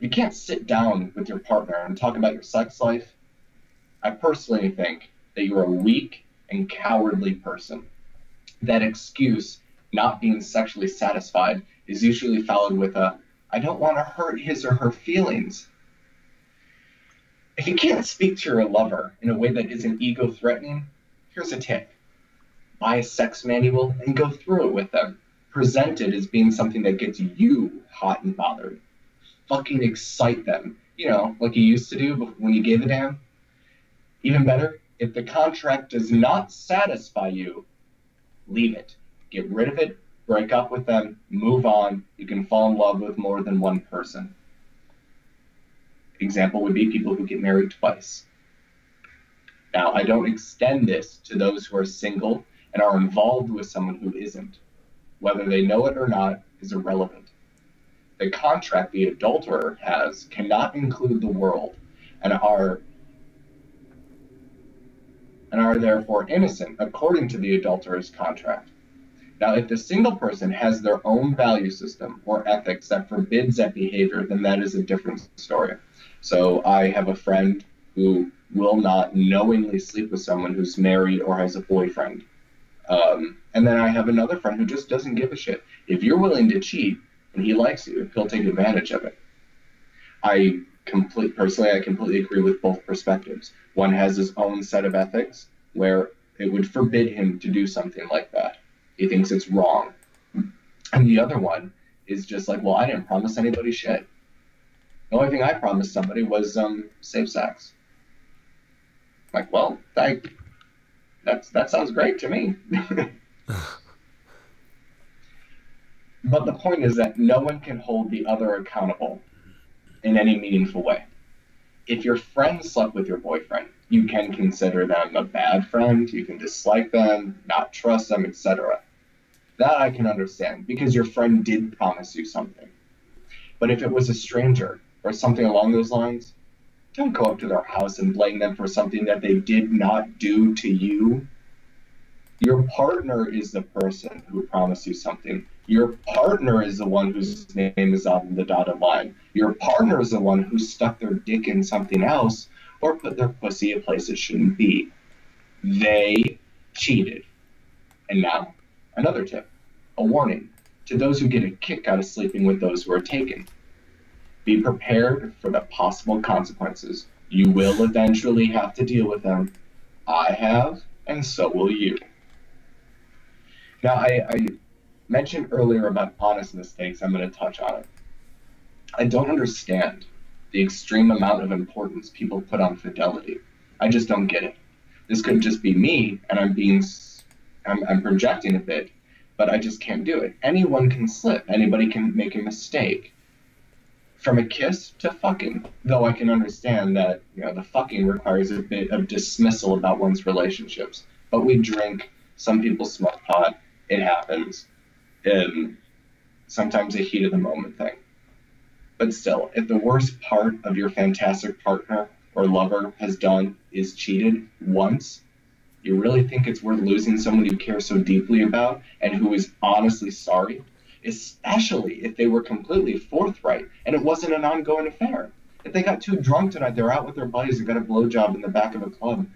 You can't sit down with your partner and talk about your sex life, I personally think that you're a weak and cowardly person. That excuse, not being sexually satisfied, is usually followed with a, I don't want to hurt his or her feelings. If you can't speak to your lover in a way that isn't ego threatening, here's a tip buy a sex manual and go through it with them. Present it as being something that gets you hot and bothered. Fucking excite them, you know, like you used to do when you gave a damn. Even better, if the contract does not satisfy you, leave it. Get rid of it, break up with them, move on. You can fall in love with more than one person. Example would be people who get married twice. Now, I don't extend this to those who are single and are involved with someone who isn't. Whether they know it or not is irrelevant. The contract the adulterer has cannot include the world and are and are therefore innocent according to the adulterer's contract. Now, if the single person has their own value system or ethics that forbids that behavior, then that is a different story. So I have a friend who will not knowingly sleep with someone who's married or has a boyfriend. Um, and then I have another friend who just doesn't give a shit. If you're willing to cheat and he likes you, he'll take advantage of it. I complete personally, I completely agree with both perspectives. One has his own set of ethics where it would forbid him to do something like that. He thinks it's wrong. And the other one is just like, well, I didn't promise anybody shit. The only thing I promised somebody was um, safe sex. Like, well, that, that's, that sounds great to me. but the point is that no one can hold the other accountable in any meaningful way. if your friend slept with your boyfriend, you can consider them a bad friend, you can dislike them, not trust them, etc. That I can understand because your friend did promise you something. But if it was a stranger or something along those lines, don't go up to their house and blame them for something that they did not do to you. Your partner is the person who promised you something. Your partner is the one whose name is on the dotted line. Your partner is the one who stuck their dick in something else or put their pussy a place it shouldn't be. They cheated. And now, another tip a warning to those who get a kick out of sleeping with those who are taken. Be prepared for the possible consequences. You will eventually have to deal with them. I have, and so will you. Now, I, I mentioned earlier about honest mistakes. I'm going to touch on it. I don't understand the extreme amount of importance people put on fidelity. I just don't get it. This could just be me, and I'm being, I'm, I'm projecting a bit, but I just can't do it. Anyone can slip. Anybody can make a mistake. From a kiss to fucking, though I can understand that you know the fucking requires a bit of dismissal about one's relationships. But we drink. Some people smoke pot. It happens. And sometimes a heat of the moment thing. But still, if the worst part of your fantastic partner or lover has done is cheated once, you really think it's worth losing someone you care so deeply about and who is honestly sorry? Especially if they were completely forthright and it wasn't an ongoing affair. If they got too drunk tonight, they're out with their buddies and got a blowjob in the back of a club.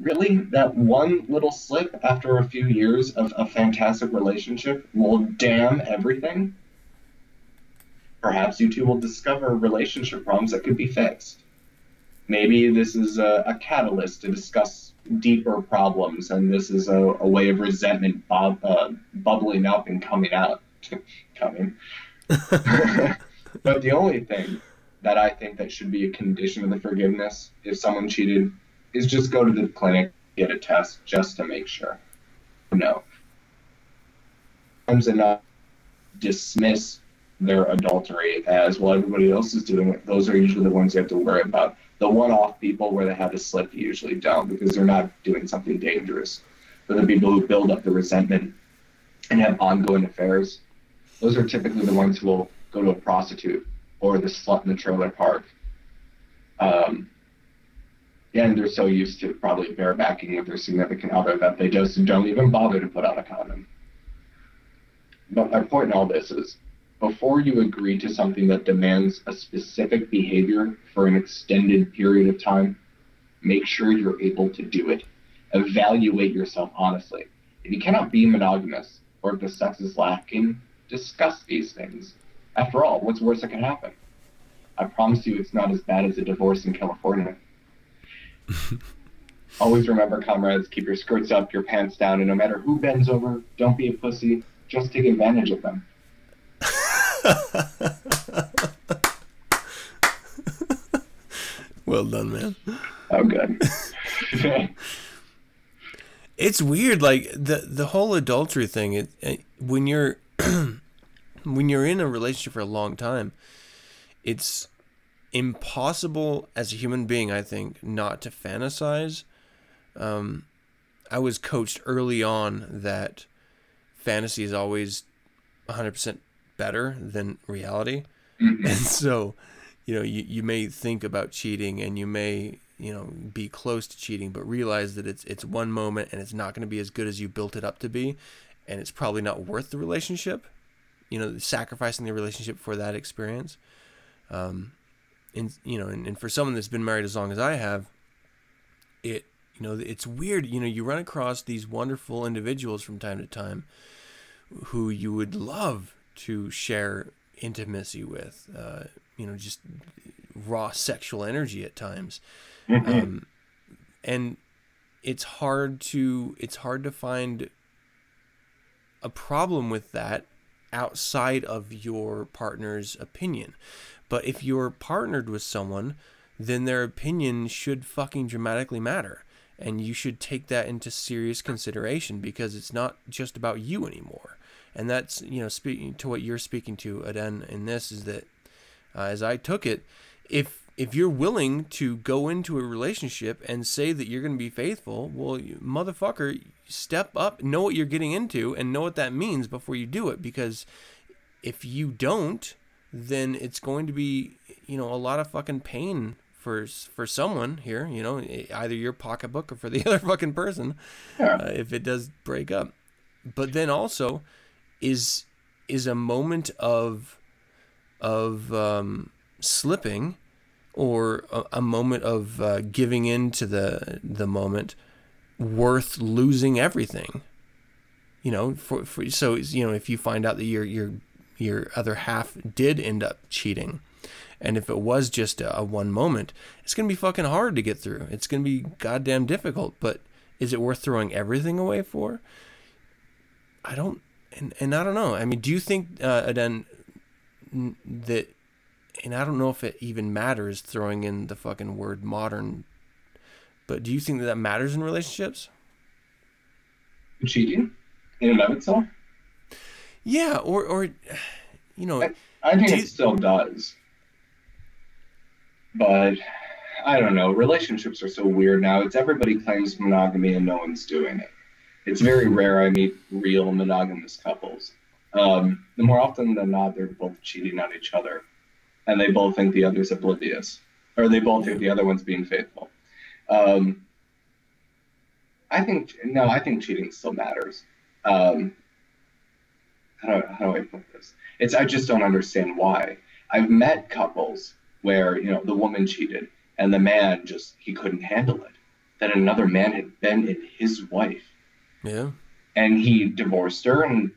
Really, that one little slip after a few years of a fantastic relationship will damn everything? Perhaps you two will discover relationship problems that could be fixed. Maybe this is a, a catalyst to discuss deeper problems, and this is a, a way of resentment uh, bubbling up and coming out. coming. but the only thing that I think that should be a condition of the forgiveness if someone cheated is just go to the clinic, get a test just to make sure. No. Sometimes enough dismiss their adultery as well everybody else is doing it. Those are usually the ones you have to worry about. The one off people where they have a slip usually don't because they're not doing something dangerous. But the people who build up the resentment and have ongoing affairs, those are typically the ones who will go to a prostitute or the slut in the trailer park. Um, and they're so used to probably barebacking with their significant other that they just don't even bother to put on a condom. But my point in all this is before you agree to something that demands a specific behavior for an extended period of time, make sure you're able to do it. Evaluate yourself honestly. If you cannot be monogamous, or if the sex is lacking, discuss these things. After all, what's worse that can happen? I promise you it's not as bad as a divorce in California. Always remember, comrades, keep your skirts up, your pants down, and no matter who bends over, don't be a pussy. Just take advantage of them. well done, man. Oh, good. it's weird, like the the whole adultery thing. It, it when you're when you're in a relationship for a long time, it's impossible as a human being, I think, not to fantasize. Um, I was coached early on that fantasy is always 100% better than reality. Mm-hmm. And so, you know, you, you may think about cheating and you may, you know, be close to cheating, but realize that it's it's one moment and it's not going to be as good as you built it up to be, and it's probably not worth the relationship. You know, sacrificing the relationship for that experience. Um, and you know, and, and for someone that's been married as long as I have, it you know, it's weird. You know, you run across these wonderful individuals from time to time who you would love to share intimacy with, uh, you know, just raw sexual energy at times. Um, and it's hard to it's hard to find a problem with that outside of your partner's opinion. But if you're partnered with someone, then their opinion should fucking dramatically matter. And you should take that into serious consideration because it's not just about you anymore and that's you know speaking to what you're speaking to Aden in this is that uh, as I took it, if if you're willing to go into a relationship and say that you're going to be faithful, well, you, motherfucker, step up, know what you're getting into, and know what that means before you do it. Because if you don't, then it's going to be, you know, a lot of fucking pain for for someone here. You know, either your pocketbook or for the other fucking person, Yeah. uh, if it does break up. But then also, is is a moment of of um, slipping or a, a moment of uh, giving in to the the moment worth losing everything. You know for, for so you know if you find out that your your your other half did end up cheating and if it was just a, a one moment it's going to be fucking hard to get through. It's going to be goddamn difficult but is it worth throwing everything away for? I don't and, and i don't know i mean do you think uh, Aden, that and I don't know if it even matters throwing in the fucking word modern, but do you think that that matters in relationships? Cheating in and of itself? Yeah, or or you know, I think Do it still does. But I don't know. Relationships are so weird now. It's everybody claims monogamy and no one's doing it. It's very rare I meet real monogamous couples. Um, the more often than not, they're both cheating on each other, and they both think the other's oblivious, or they both think the other one's being faithful. Um, I think no, I think cheating still matters. Um, how do, how do I put this? It's I just don't understand why. I've met couples where you know the woman cheated and the man just he couldn't handle it. That another man had been in his wife yeah, and he divorced her and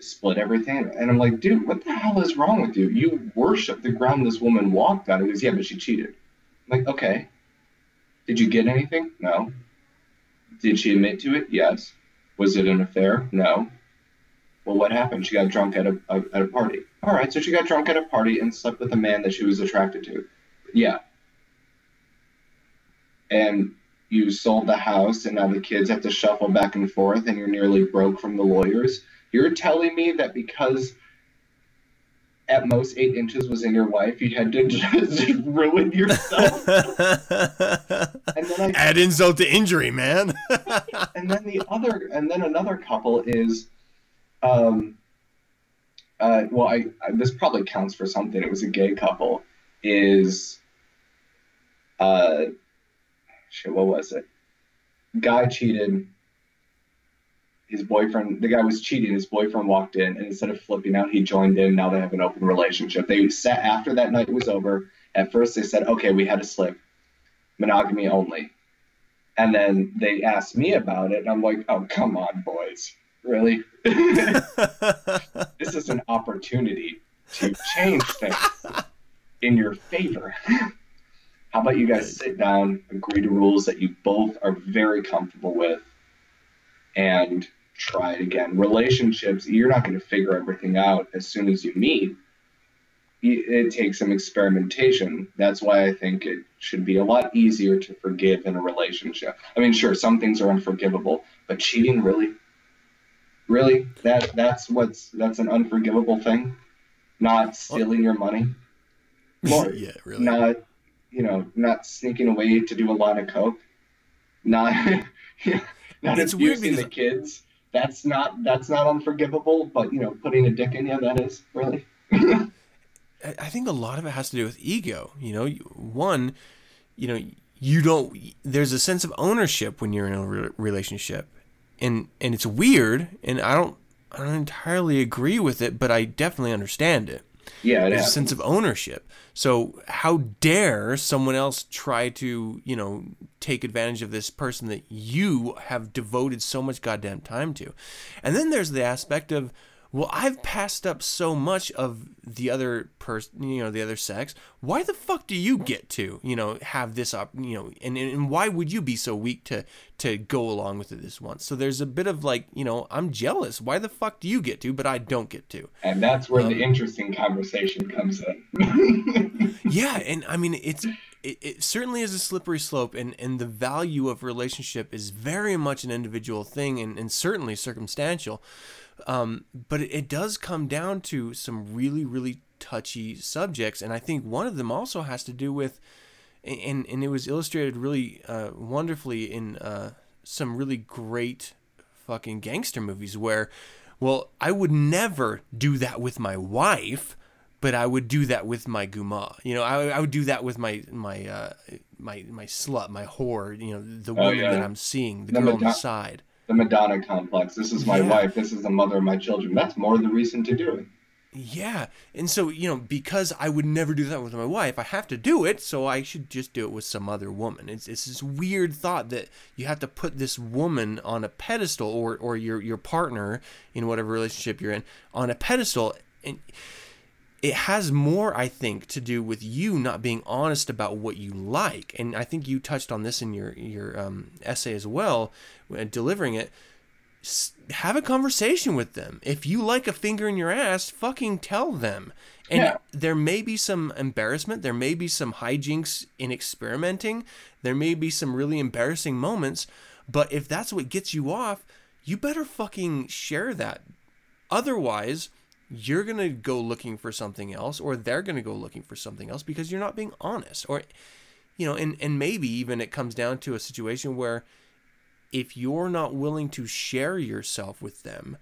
split everything. And I'm like, dude, what the hell is wrong with you? You worship the ground this woman walked on. He goes, yeah, but she cheated. I'm like, okay. Did you get anything? No. Did she admit to it? Yes. Was it an affair? No. Well, what happened? She got drunk at a, a at a party. All right, so she got drunk at a party and slept with a man that she was attracted to. Yeah. And you sold the house, and now the kids have to shuffle back and forth, and you're nearly broke from the lawyers. You're telling me that because at most eight inches was in your wife, you had to just ruin yourself. and then I add insult to injury, man. and then the other and then another couple is um uh well I, I this probably counts for something it was a gay couple is uh shit what was it? Guy cheated. His boyfriend the guy was cheating. His boyfriend walked in and instead of flipping out he joined in. Now they have an open relationship. They sat after that night was over at first they said okay we had a slip. Monogamy only. And then they asked me about it, and I'm like, oh, come on, boys. Really? this is an opportunity to change things in your favor. How about you guys sit down, agree to rules that you both are very comfortable with, and try it again? Relationships, you're not going to figure everything out as soon as you meet. It takes some experimentation. That's why I think it should be a lot easier to forgive in a relationship. I mean, sure, some things are unforgivable, but cheating really, really, that that's what's that's an unforgivable thing. Not stealing your money, Or yeah, really. not you know, not sneaking away to do a lot of coke, not not It's weird abusing the kids. That's not that's not unforgivable. But you know, putting a dick in you, that is really. I I think a lot of it has to do with ego. You know, one, you know, you don't. There's a sense of ownership when you're in a re- relationship, and and it's weird. And I don't, I don't entirely agree with it, but I definitely understand it. Yeah, it There's a happens. sense of ownership. So how dare someone else try to, you know, take advantage of this person that you have devoted so much goddamn time to? And then there's the aspect of, well, I've passed up so much of the other person, you know, the other sex. Why the fuck do you get to, you know, have this up, you know, and, and why would you be so weak to to go along with it this once? So there's a bit of like, you know, I'm jealous. Why the fuck do you get to, but I don't get to? and that's where Um, the interesting conversation comes in. yeah and i mean it's it, it certainly is a slippery slope and and the value of relationship is very much an individual thing and, and certainly circumstantial um, but it, it does come down to some really really touchy subjects, and I think one of them also has to do with, and and it was illustrated really uh, wonderfully in uh, some really great fucking gangster movies where, well, I would never do that with my wife, but I would do that with my guma. You know, I, I would do that with my my uh, my my slut, my whore. You know, the Oh, woman yeah. that I'm seeing, the, The girl on the side. The Madonna complex. This is my Yeah. wife. This is the mother of my children. That's more the reason to do it. Yeah. And so, you know, because I would never do that with my wife, I have to do it, so I should just do it with some other woman. It's, it's this weird thought that you have to put this woman on a pedestal or, or your, your partner in whatever relationship you're in on a pedestal. And it has more, I think, to do with you not being honest about what you like. And I think you touched on this in your, your um, essay as well, when delivering it s- have a conversation with them. If you like a finger in your ass, fucking tell them. And Yeah. there may be some embarrassment, there may be some hijinks in experimenting, there may be some really embarrassing moments, but if that's what gets you off, you better fucking share that. Otherwise, you're going to go looking for something else or they're going to go looking for something else because you're not being honest or you know, and and maybe even it comes down to a situation where if you're not willing to share yourself with them,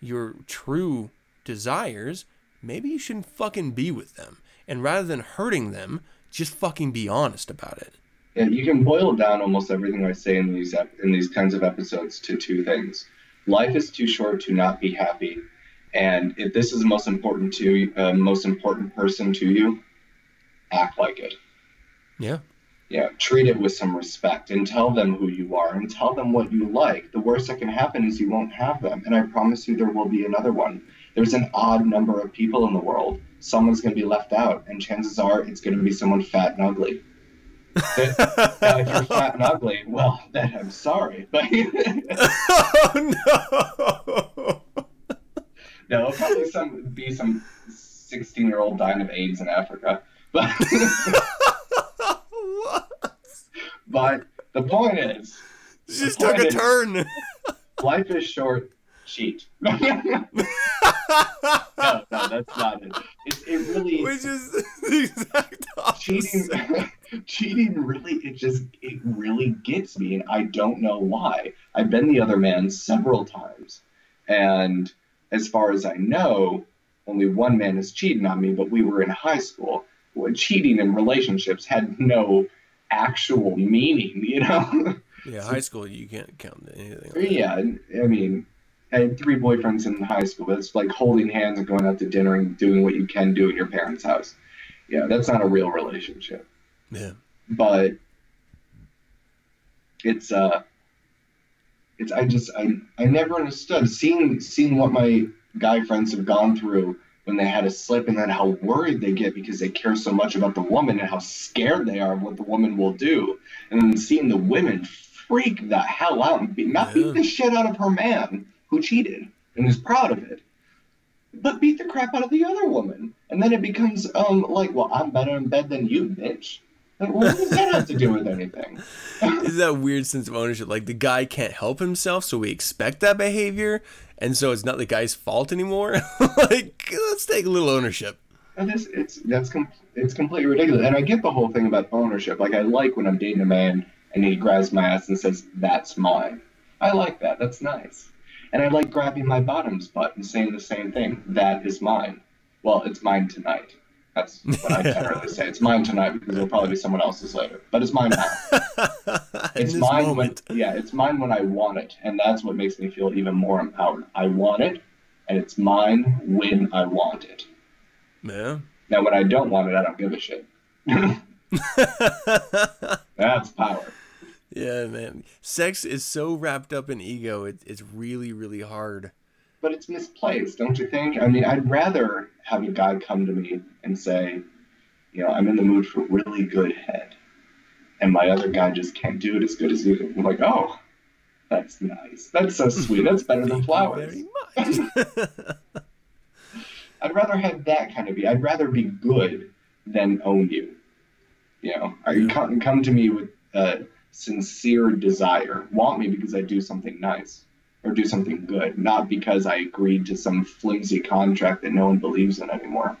your true desires, maybe you shouldn't fucking be with them. And rather than hurting them, just fucking be honest about it. Yeah, you can boil down almost everything I say in these in these kinds of episodes to two things: life is too short to not be happy, and if this is the most important to you, uh, most important person to you, act like it. Yeah. Yeah, treat it with some respect and tell them who you are and tell them what you like. The worst that can happen is you won't have them, and I promise you there will be another one. There's an odd number of people in the world. Someone's going to be left out, and chances are it's going to be someone fat and ugly. Now, if you're fat and ugly, well, then I'm sorry, but oh no. No, it'll probably some be some 16 year old dying of AIDS in Africa. But but the point is, just took a is- turn. life is short. Cheat. no, no, that's not it. It, it really Which is the exact cheating. cheating really it just it really gets me, and I don't know why. I've been the other man several times, and as far as I know, only one man has cheated on me. But we were in high school. Cheating in relationships had no actual meaning, you know. Yeah, high school you can't count anything. Like Yeah, I mean, I had three boyfriends in high school. But it's like holding hands and going out to dinner and doing what you can do at your parents' house. Yeah, that's not a real relationship. Yeah. But it's uh, it's I just I I never understood. Seeing seeing what my guy friends have gone through when they had a slip and then how worried they get because they care so much about the woman and how scared they are of what the woman will do. And then seeing the women freak the hell out and be, not Yeah. beat the shit out of her man who cheated and is proud of it but beat the crap out of the other woman. And then it becomes um like well i'm better in bed than you bitch what does that have to do with anything Is that weird sense of ownership? Like the guy can't help himself, so we expect that behavior, and so it's not the guy's fault anymore. like, let's take a little ownership. And it's it's that's com- it's completely ridiculous. And I get the whole thing about ownership. Like I like when I'm dating a man and he grabs my ass and says, "That's mine." I like that. That's nice. And I like grabbing my bottom's butt and saying the same thing. That is mine. Well, it's mine tonight. That's what I generally say. It's mine tonight because it'll probably be someone else's later. But it's mine now. It's mine moment. when yeah, it's mine when I want it, and that's what makes me feel even more empowered. I want it, and it's mine when I want it. Yeah. Now, when I don't want it, I don't give a shit. That's power. Yeah, man. Sex is so wrapped up in ego. It, it's really, really hard. But it's misplaced, don't you think? I mean, I'd rather have a guy come to me and say, you know, I'm in the mood for really good head. And my other guy just can't do it as good as you. I'm like, oh, that's nice. That's so sweet. That's better than flowers. very much. I'd rather have that kind of be. I'd rather be good than own you. You know, you come, come to me with a sincere desire. Want me because I do something nice or do something good, not because I agreed to some flimsy contract that no one believes in anymore.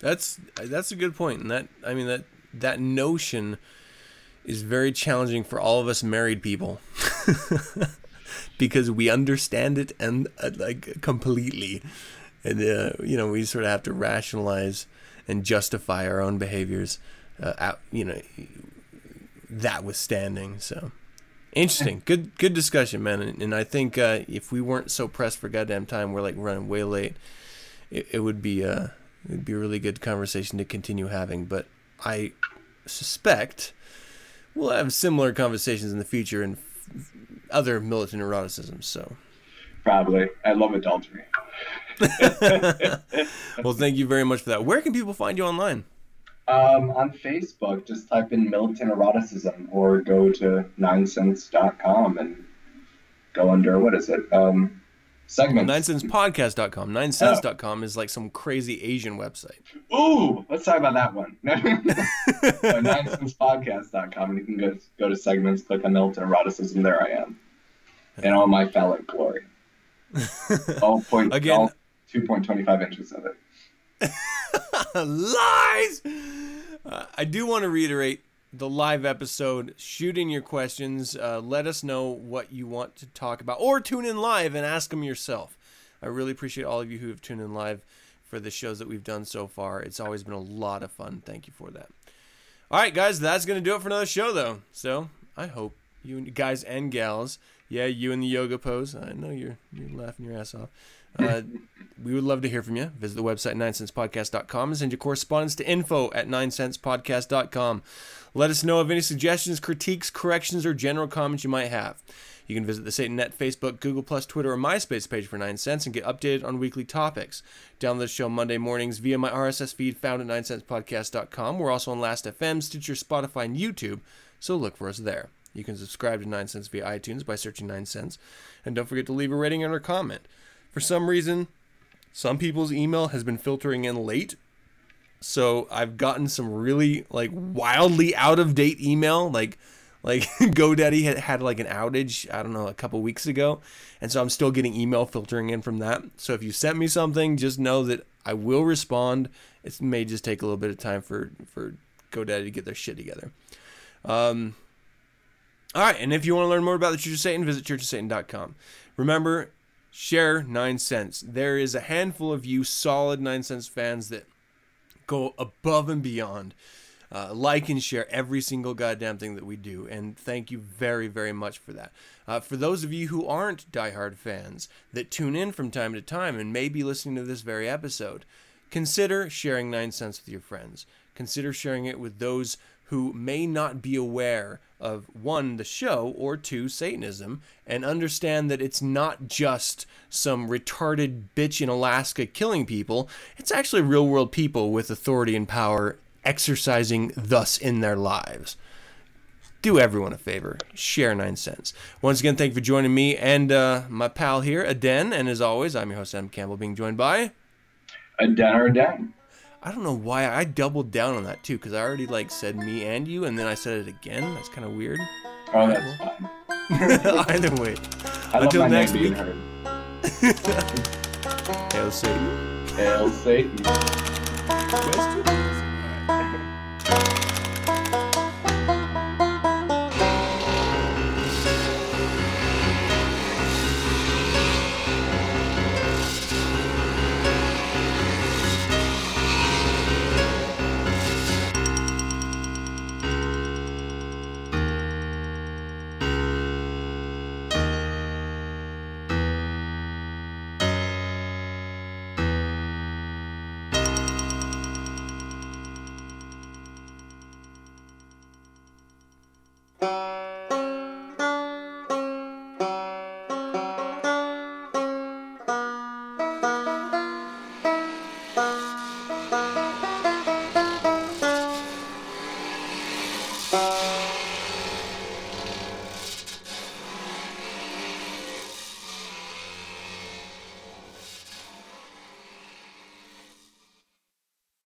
That's that's a good point, and that I mean that that notion is very challenging for all of us married people because we understand it and uh, like completely, and uh, you know we sort of have to rationalize and justify our own behaviors, uh, out, you know, that withstanding. So interesting, good good discussion, man. And, and I think uh, if we weren't so pressed for goddamn time, we're like running way late. It, it would be uh, it'd be a really good conversation to continue having. But I suspect we'll have similar conversations in the future and f- other militant eroticisms. So, Probably. I love adultery. well, thank you very much for that. Where can people find you online? Um, on Facebook, just type in militant eroticism or go to ninesense.com and go under, what is it? Um, segments. Ninesensepodcast.com. Ninesense.com is like some crazy Asian website. Ooh, let's talk about that one. so ninesensepodcast.com and you can go, go to segments, click on militant eroticism. There I am. In all my phallic glory. all point, Again- all 2.25 inches of it. Lies! Uh, I do want to reiterate the live episode. Shoot in your questions. Uh, let us know what you want to talk about, or tune in live and ask them yourself. I really appreciate all of you who have tuned in live for the shows that we've done so far. It's always been a lot of fun. Thank you for that. All right, guys, that's going to do it for another show, though. So I hope you guys and gals, yeah, you in the yoga pose. I know you're you're laughing your ass off. Uh, we would love to hear from you. Visit the website, 9sensepodcast.com, and send your correspondence to info at 9sensepodcast.com. Let us know of any suggestions, critiques, corrections, or general comments you might have. You can visit the SatanNet Facebook, Google Plus, Twitter, or MySpace page for 9sense and get updated on weekly topics. Download the show Monday mornings via my RSS feed found at 9sensepodcast.com. We're also on Last.fm, Stitcher, Spotify, and YouTube, so look for us there. You can subscribe to 9sense via iTunes by searching 9sense. And don't forget to leave a rating and a comment. For some reason, some people's email has been filtering in late. So I've gotten some really like wildly out of date email. Like like GoDaddy had, had like an outage, I don't know, a couple weeks ago. And so I'm still getting email filtering in from that. So if you sent me something, just know that I will respond. It may just take a little bit of time for, for GoDaddy to get their shit together. Um, all right, and if you want to learn more about the Church of Satan, visit churchofsatan.com. Remember, share 9sense. There is a handful of you solid 9sense fans that go above and beyond. Uh, like and share every single goddamn thing that we do, and thank you very, very much for that. Uh, for those of you who aren't diehard fans that tune in from time to time and may be listening to this very episode, consider sharing 9 cents with your friends. Consider sharing it with those who may not be aware of one, the show, or two, Satanism, and understand that it's not just some retarded bitch in Alaska killing people. It's actually real world people with authority and power exercising thus in their lives. Do everyone a favor. Share 9sense. Once again, thank you for joining me and uh, my pal here, Aden. And as always, I'm your host, Adam Campbell, being joined by. A den or a den. I don't know why I doubled down on that too, because I already like said me and you, and then I said it again. That's kind of weird. Oh, that's fine. Either way, Until next week. hail Satan. Hail Satan. Questions?